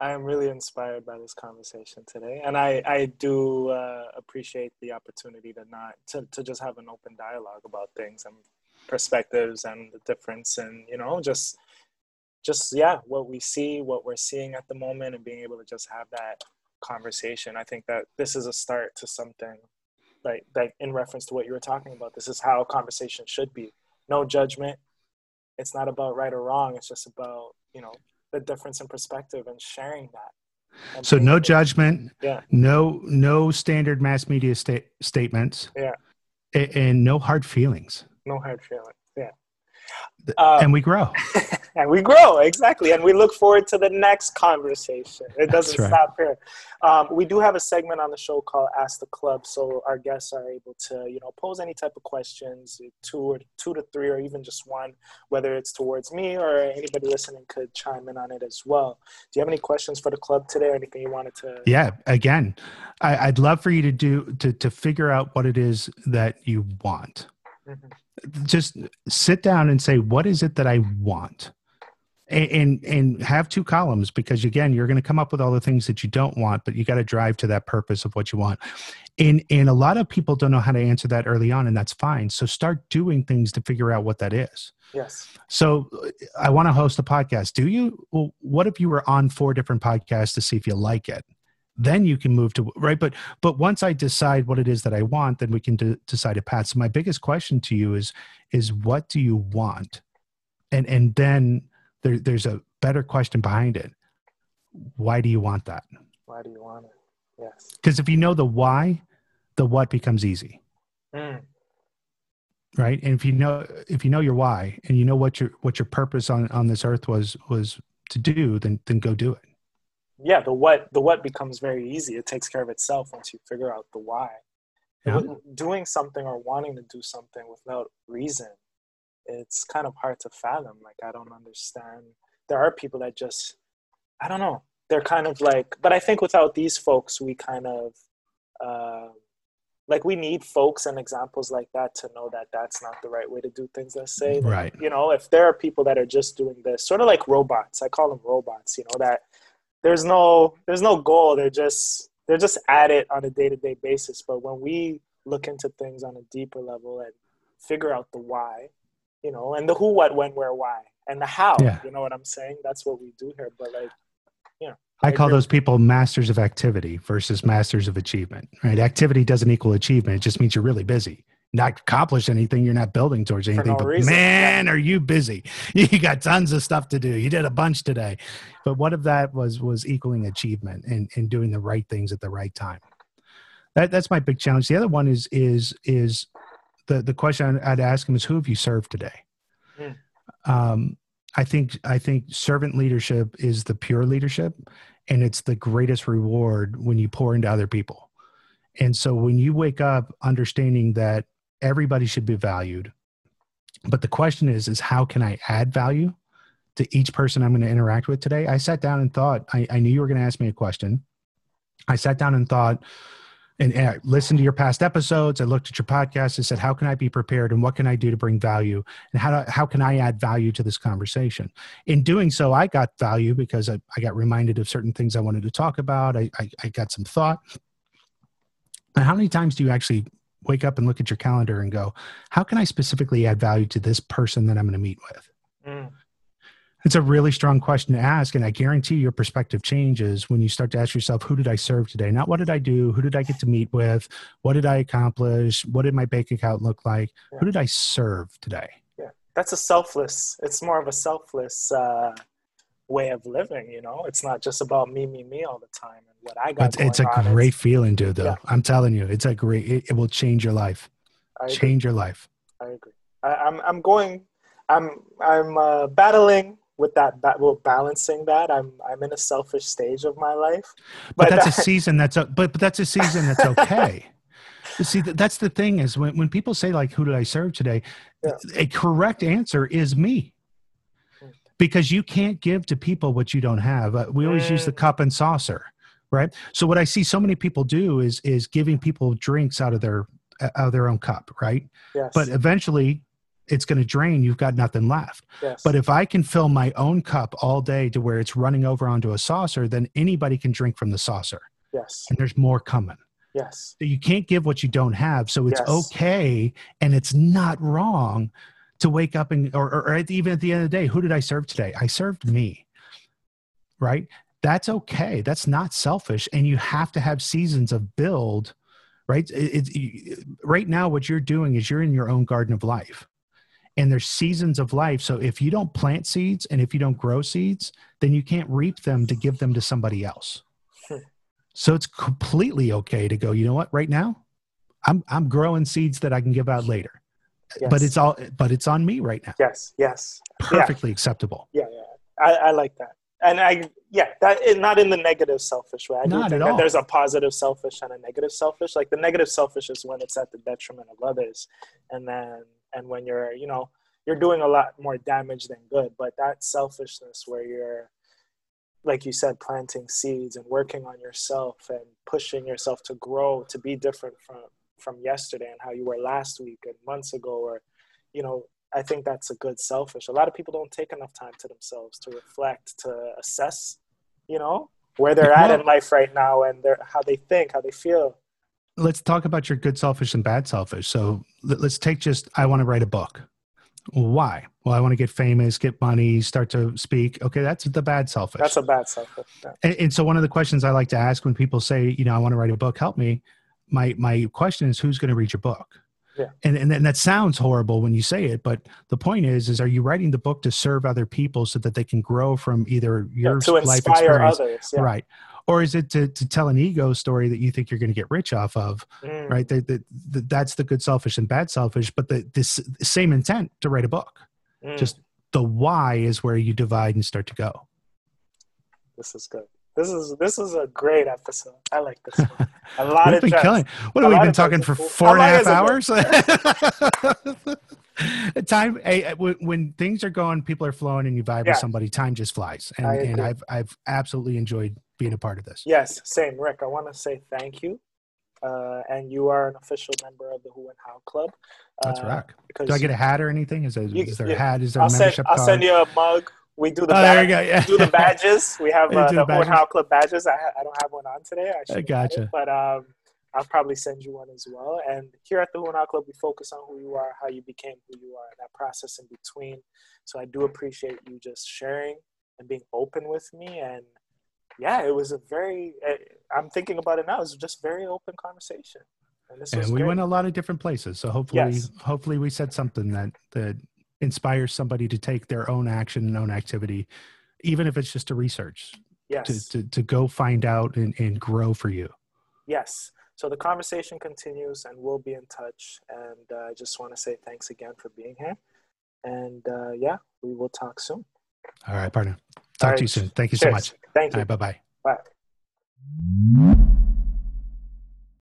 [SPEAKER 2] I am really inspired by this conversation today, and I I do uh, appreciate the opportunity to not to to just have an open dialogue about things and perspectives and the difference, and you know just just yeah what we see, what we're seeing at the moment, and being able to just have that conversation. I think that this is a start to something like like in reference to what you were talking about. This is how conversation should be. No judgment. It's not about right or wrong. It's just about you know the difference in perspective and sharing that. And
[SPEAKER 3] So no judgment,
[SPEAKER 2] Yeah.
[SPEAKER 3] no no standard mass media sta- statements,
[SPEAKER 2] Yeah.
[SPEAKER 3] a- and no hard feelings.
[SPEAKER 2] No hard feelings. Uh,
[SPEAKER 3] and we grow. [laughs]
[SPEAKER 2] and we grow exactly and we look forward to the next conversation it doesn't
[SPEAKER 3] right.
[SPEAKER 2] stop here um, we do have a segment on the show called ask the club so our guests are able to you know pose any type of questions two or two to three or even just one whether it's towards me or anybody listening could chime in on it as well do you have any questions for the club today or anything you wanted to
[SPEAKER 3] Yeah. Again, I, I'd love for you to do to to figure out what it is that you want.
[SPEAKER 2] Mhm.
[SPEAKER 3] Just sit down and say, what is it that I want? And, and and have two columns because again you're going to come up with all the things that you don't want but you got to drive to that purpose of what you want and and a lot of people don't know how to answer that early on and that's fine so start doing things to figure out what that is
[SPEAKER 2] yes
[SPEAKER 3] so I want to host a podcast. Do you? Well, what if you were on four different podcasts to see if you like it? Then you can move to right. But but once I decide what it is that I want, then we can de- decide a path. So my biggest question to you is is what do you want? And and then there, there's a better question behind it. Why do you want that?
[SPEAKER 2] why do you want it yes
[SPEAKER 3] Because if you know the why, the what becomes easy.
[SPEAKER 2] Mm.
[SPEAKER 3] right and if you know if you know your why and you know what your what your purpose on on this earth was was to do then then go do it
[SPEAKER 2] yeah the what the what becomes very easy. It takes care of itself once you figure out the why.
[SPEAKER 3] Yeah.
[SPEAKER 2] Doing something or wanting to do something without reason it's kind of hard to fathom. Like i don't understand. There are people that just i don't know. They're kind of like but i think without these folks we kind of uh, like we need folks and examples like that to know that that's not the right way to do things let's say
[SPEAKER 3] Right.
[SPEAKER 2] you know if there are people that are just doing this sort of like robots. I call them robots you know that there's no there's no goal. They're just they're just at it on a day-to-day basis. But when we look into things on a deeper level and figure out the why you know and the who what when where why and the how
[SPEAKER 3] Yeah.
[SPEAKER 2] you know what i'm saying? That's what we do here. But like yeah.
[SPEAKER 3] i call those people masters of activity versus masters of achievement right? Activity doesn't equal achievement. It just means you're really busy not accomplish anything you're not building towards anything
[SPEAKER 2] no
[SPEAKER 3] but
[SPEAKER 2] reason.
[SPEAKER 3] man are you busy. [laughs] You got tons of stuff to do. You did a bunch today. But what if that was was equaling achievement and and doing the right things at the right time? That that's my big challenge. The other one is is is the the question i'd ask him is who have you served today?
[SPEAKER 2] Hmm.
[SPEAKER 3] um I think I think servant leadership is the pure leadership, and it's the greatest reward when you pour into other people. And so when you wake up understanding that everybody should be valued, but the question is is how can I add value to each person I'm going to interact with today? I sat down and thought I, I knew you were going to ask me a question. I sat down and thought and, and I listened to your past episodes. I looked at your podcast and said, how can I be prepared and what can I do to bring value and how, do, how can I add value to this conversation? In doing so, I got value because I, I got reminded of certain things I wanted to talk about. I, I, I got some thought. And how many times do you actually wake up and look at your calendar and go, how can I specifically add value to this person that I'm going to meet with? Mm. It's a really strong question to ask. And I guarantee your perspective changes when you start to ask yourself, who did I serve today? Not what did I do? Who did I get to meet with? What did I accomplish? What did my bank account look like? Yeah. Who did I serve today?
[SPEAKER 2] Yeah, that's a selfless, it's more of a selfless uh, way of living, you know? It's not just about me, me, me all the time what I got.
[SPEAKER 3] It's, it's a great is, feeling, dude, though. Yeah. I'm telling you, it's a great, it, it will change your life. I change agree. your life.
[SPEAKER 2] I agree. I, I'm, I'm going, I'm, I'm uh, battling with that, that well, balancing that i'm i'm in a selfish stage of my life
[SPEAKER 3] but, but that's that, a [laughs] season that's a, but, but that's a season that's okay [laughs] You see that's the thing is when, when people say like who did i serve today yeah. a correct answer is me hmm. because you can't give to people what you don't have uh, we always mm. use the mm. cup and saucer right? So what i see so many people do is is giving people drinks out of their out of their own cup right? Yes. but eventually it's going to drain. You've got nothing left. Yes. but if i can fill my own cup all day to where it's running over onto a saucer then anybody can drink from the saucer.
[SPEAKER 2] Yes.
[SPEAKER 3] And there's more coming.
[SPEAKER 2] Yes.
[SPEAKER 3] You can't give what you don't have. So it's yes. okay and it's not wrong to wake up and or, or even at the end of the day who did i serve today? I served me right that's okay that's not selfish and you have to have seasons of build right it, it, right now what you're doing is you're in your own garden of life and there's seasons of life. So if you don't plant seeds and if you don't grow seeds, then you can't reap them to give them to somebody else. [laughs] So it's completely okay to go, you know what, right now, I'm I'm growing seeds that I can give out later. Yes. But it's all but it's on me right now.
[SPEAKER 2] Yes, yes.
[SPEAKER 3] Perfectly yeah. acceptable.
[SPEAKER 2] Yeah, yeah. I, I like that. And I yeah, that is not in the negative selfish way. I
[SPEAKER 3] not
[SPEAKER 2] think
[SPEAKER 3] at all.
[SPEAKER 2] there's a positive selfish and a negative selfish. Like the negative selfish is when it's at the detriment of others. And then and when you're you know you're doing a lot more damage than good but that selfishness where you're like you said planting seeds and working on yourself and pushing yourself to grow to be different from from yesterday and how you were last week and months ago or you know i think that's a good selfish a lot of people don't take enough time to themselves to reflect to assess you know where they're at in life right now and their how they think how they feel
[SPEAKER 3] let's talk about your good selfish and bad selfish. So let's take just I want to write a book. Why? Well, I want to get famous, get money, start to speak. Okay, that's the bad selfish.
[SPEAKER 2] That's a bad selfish.
[SPEAKER 3] Yeah. And, and, so one of the questions I like to ask when people say, you know, I want to write a book, help me. My my question is, who's going to read your book?
[SPEAKER 2] Yeah.
[SPEAKER 3] And, and and that sounds horrible when you say it, but the point is, is are you writing the book to serve other people so that they can grow from either your
[SPEAKER 2] yeah, life experience, others,
[SPEAKER 3] yeah. right, or is it to, to tell an ego story that you think you're going to get rich off of mm. right that, that, that, that's the good selfish and bad selfish but the this same intent to write a book mm. just the why is where you divide and start to go
[SPEAKER 2] this is good this is this is a great episode. I like this one. [laughs] A lot We've
[SPEAKER 3] of been killing. What have we been talking for four and a half hours? [laughs] time hey, when, things are going people are flowing and you vibe yeah. with somebody time just flies. And, and i've i've absolutely enjoyed being a part of this.
[SPEAKER 2] Yes same. Rick i want to say thank you. Uh, and you are an official member of the who and how club.
[SPEAKER 3] That's uh, rock do i get a hat or anything? Is there, you, is there a hat? Is there
[SPEAKER 2] I'll
[SPEAKER 3] a membership
[SPEAKER 2] send, i'll send you a mug we do the oh, badge, yeah. do the badges. We have [laughs] uh, the, the and Club badges. I, I don't have one on today. I,
[SPEAKER 3] I gotcha.
[SPEAKER 2] It, but um, I'll probably send you one as well. And here at the Who and Club, we focus on who you are, how you became who you are, that process in between. So I do appreciate you just sharing and being open with me. And yeah, it was a very, eh, I'm thinking about it now, it was just very open conversation.
[SPEAKER 3] And, and we great. went a lot of different places. So hopefully, yes. hopefully we said something that, that inspires somebody to take their own action and own activity, even if it's just a research.
[SPEAKER 2] Yes.
[SPEAKER 3] To, to, to go find out and, and grow for you.
[SPEAKER 2] Yes. So the conversation continues and we'll be in touch. And uh, I just want to say thanks again for being here. And uh, yeah, we will talk soon.
[SPEAKER 3] All right, partner. Talk
[SPEAKER 2] All
[SPEAKER 3] to you soon. Thank you so much.
[SPEAKER 2] Thank you.
[SPEAKER 3] right, bye bye.
[SPEAKER 2] Bye.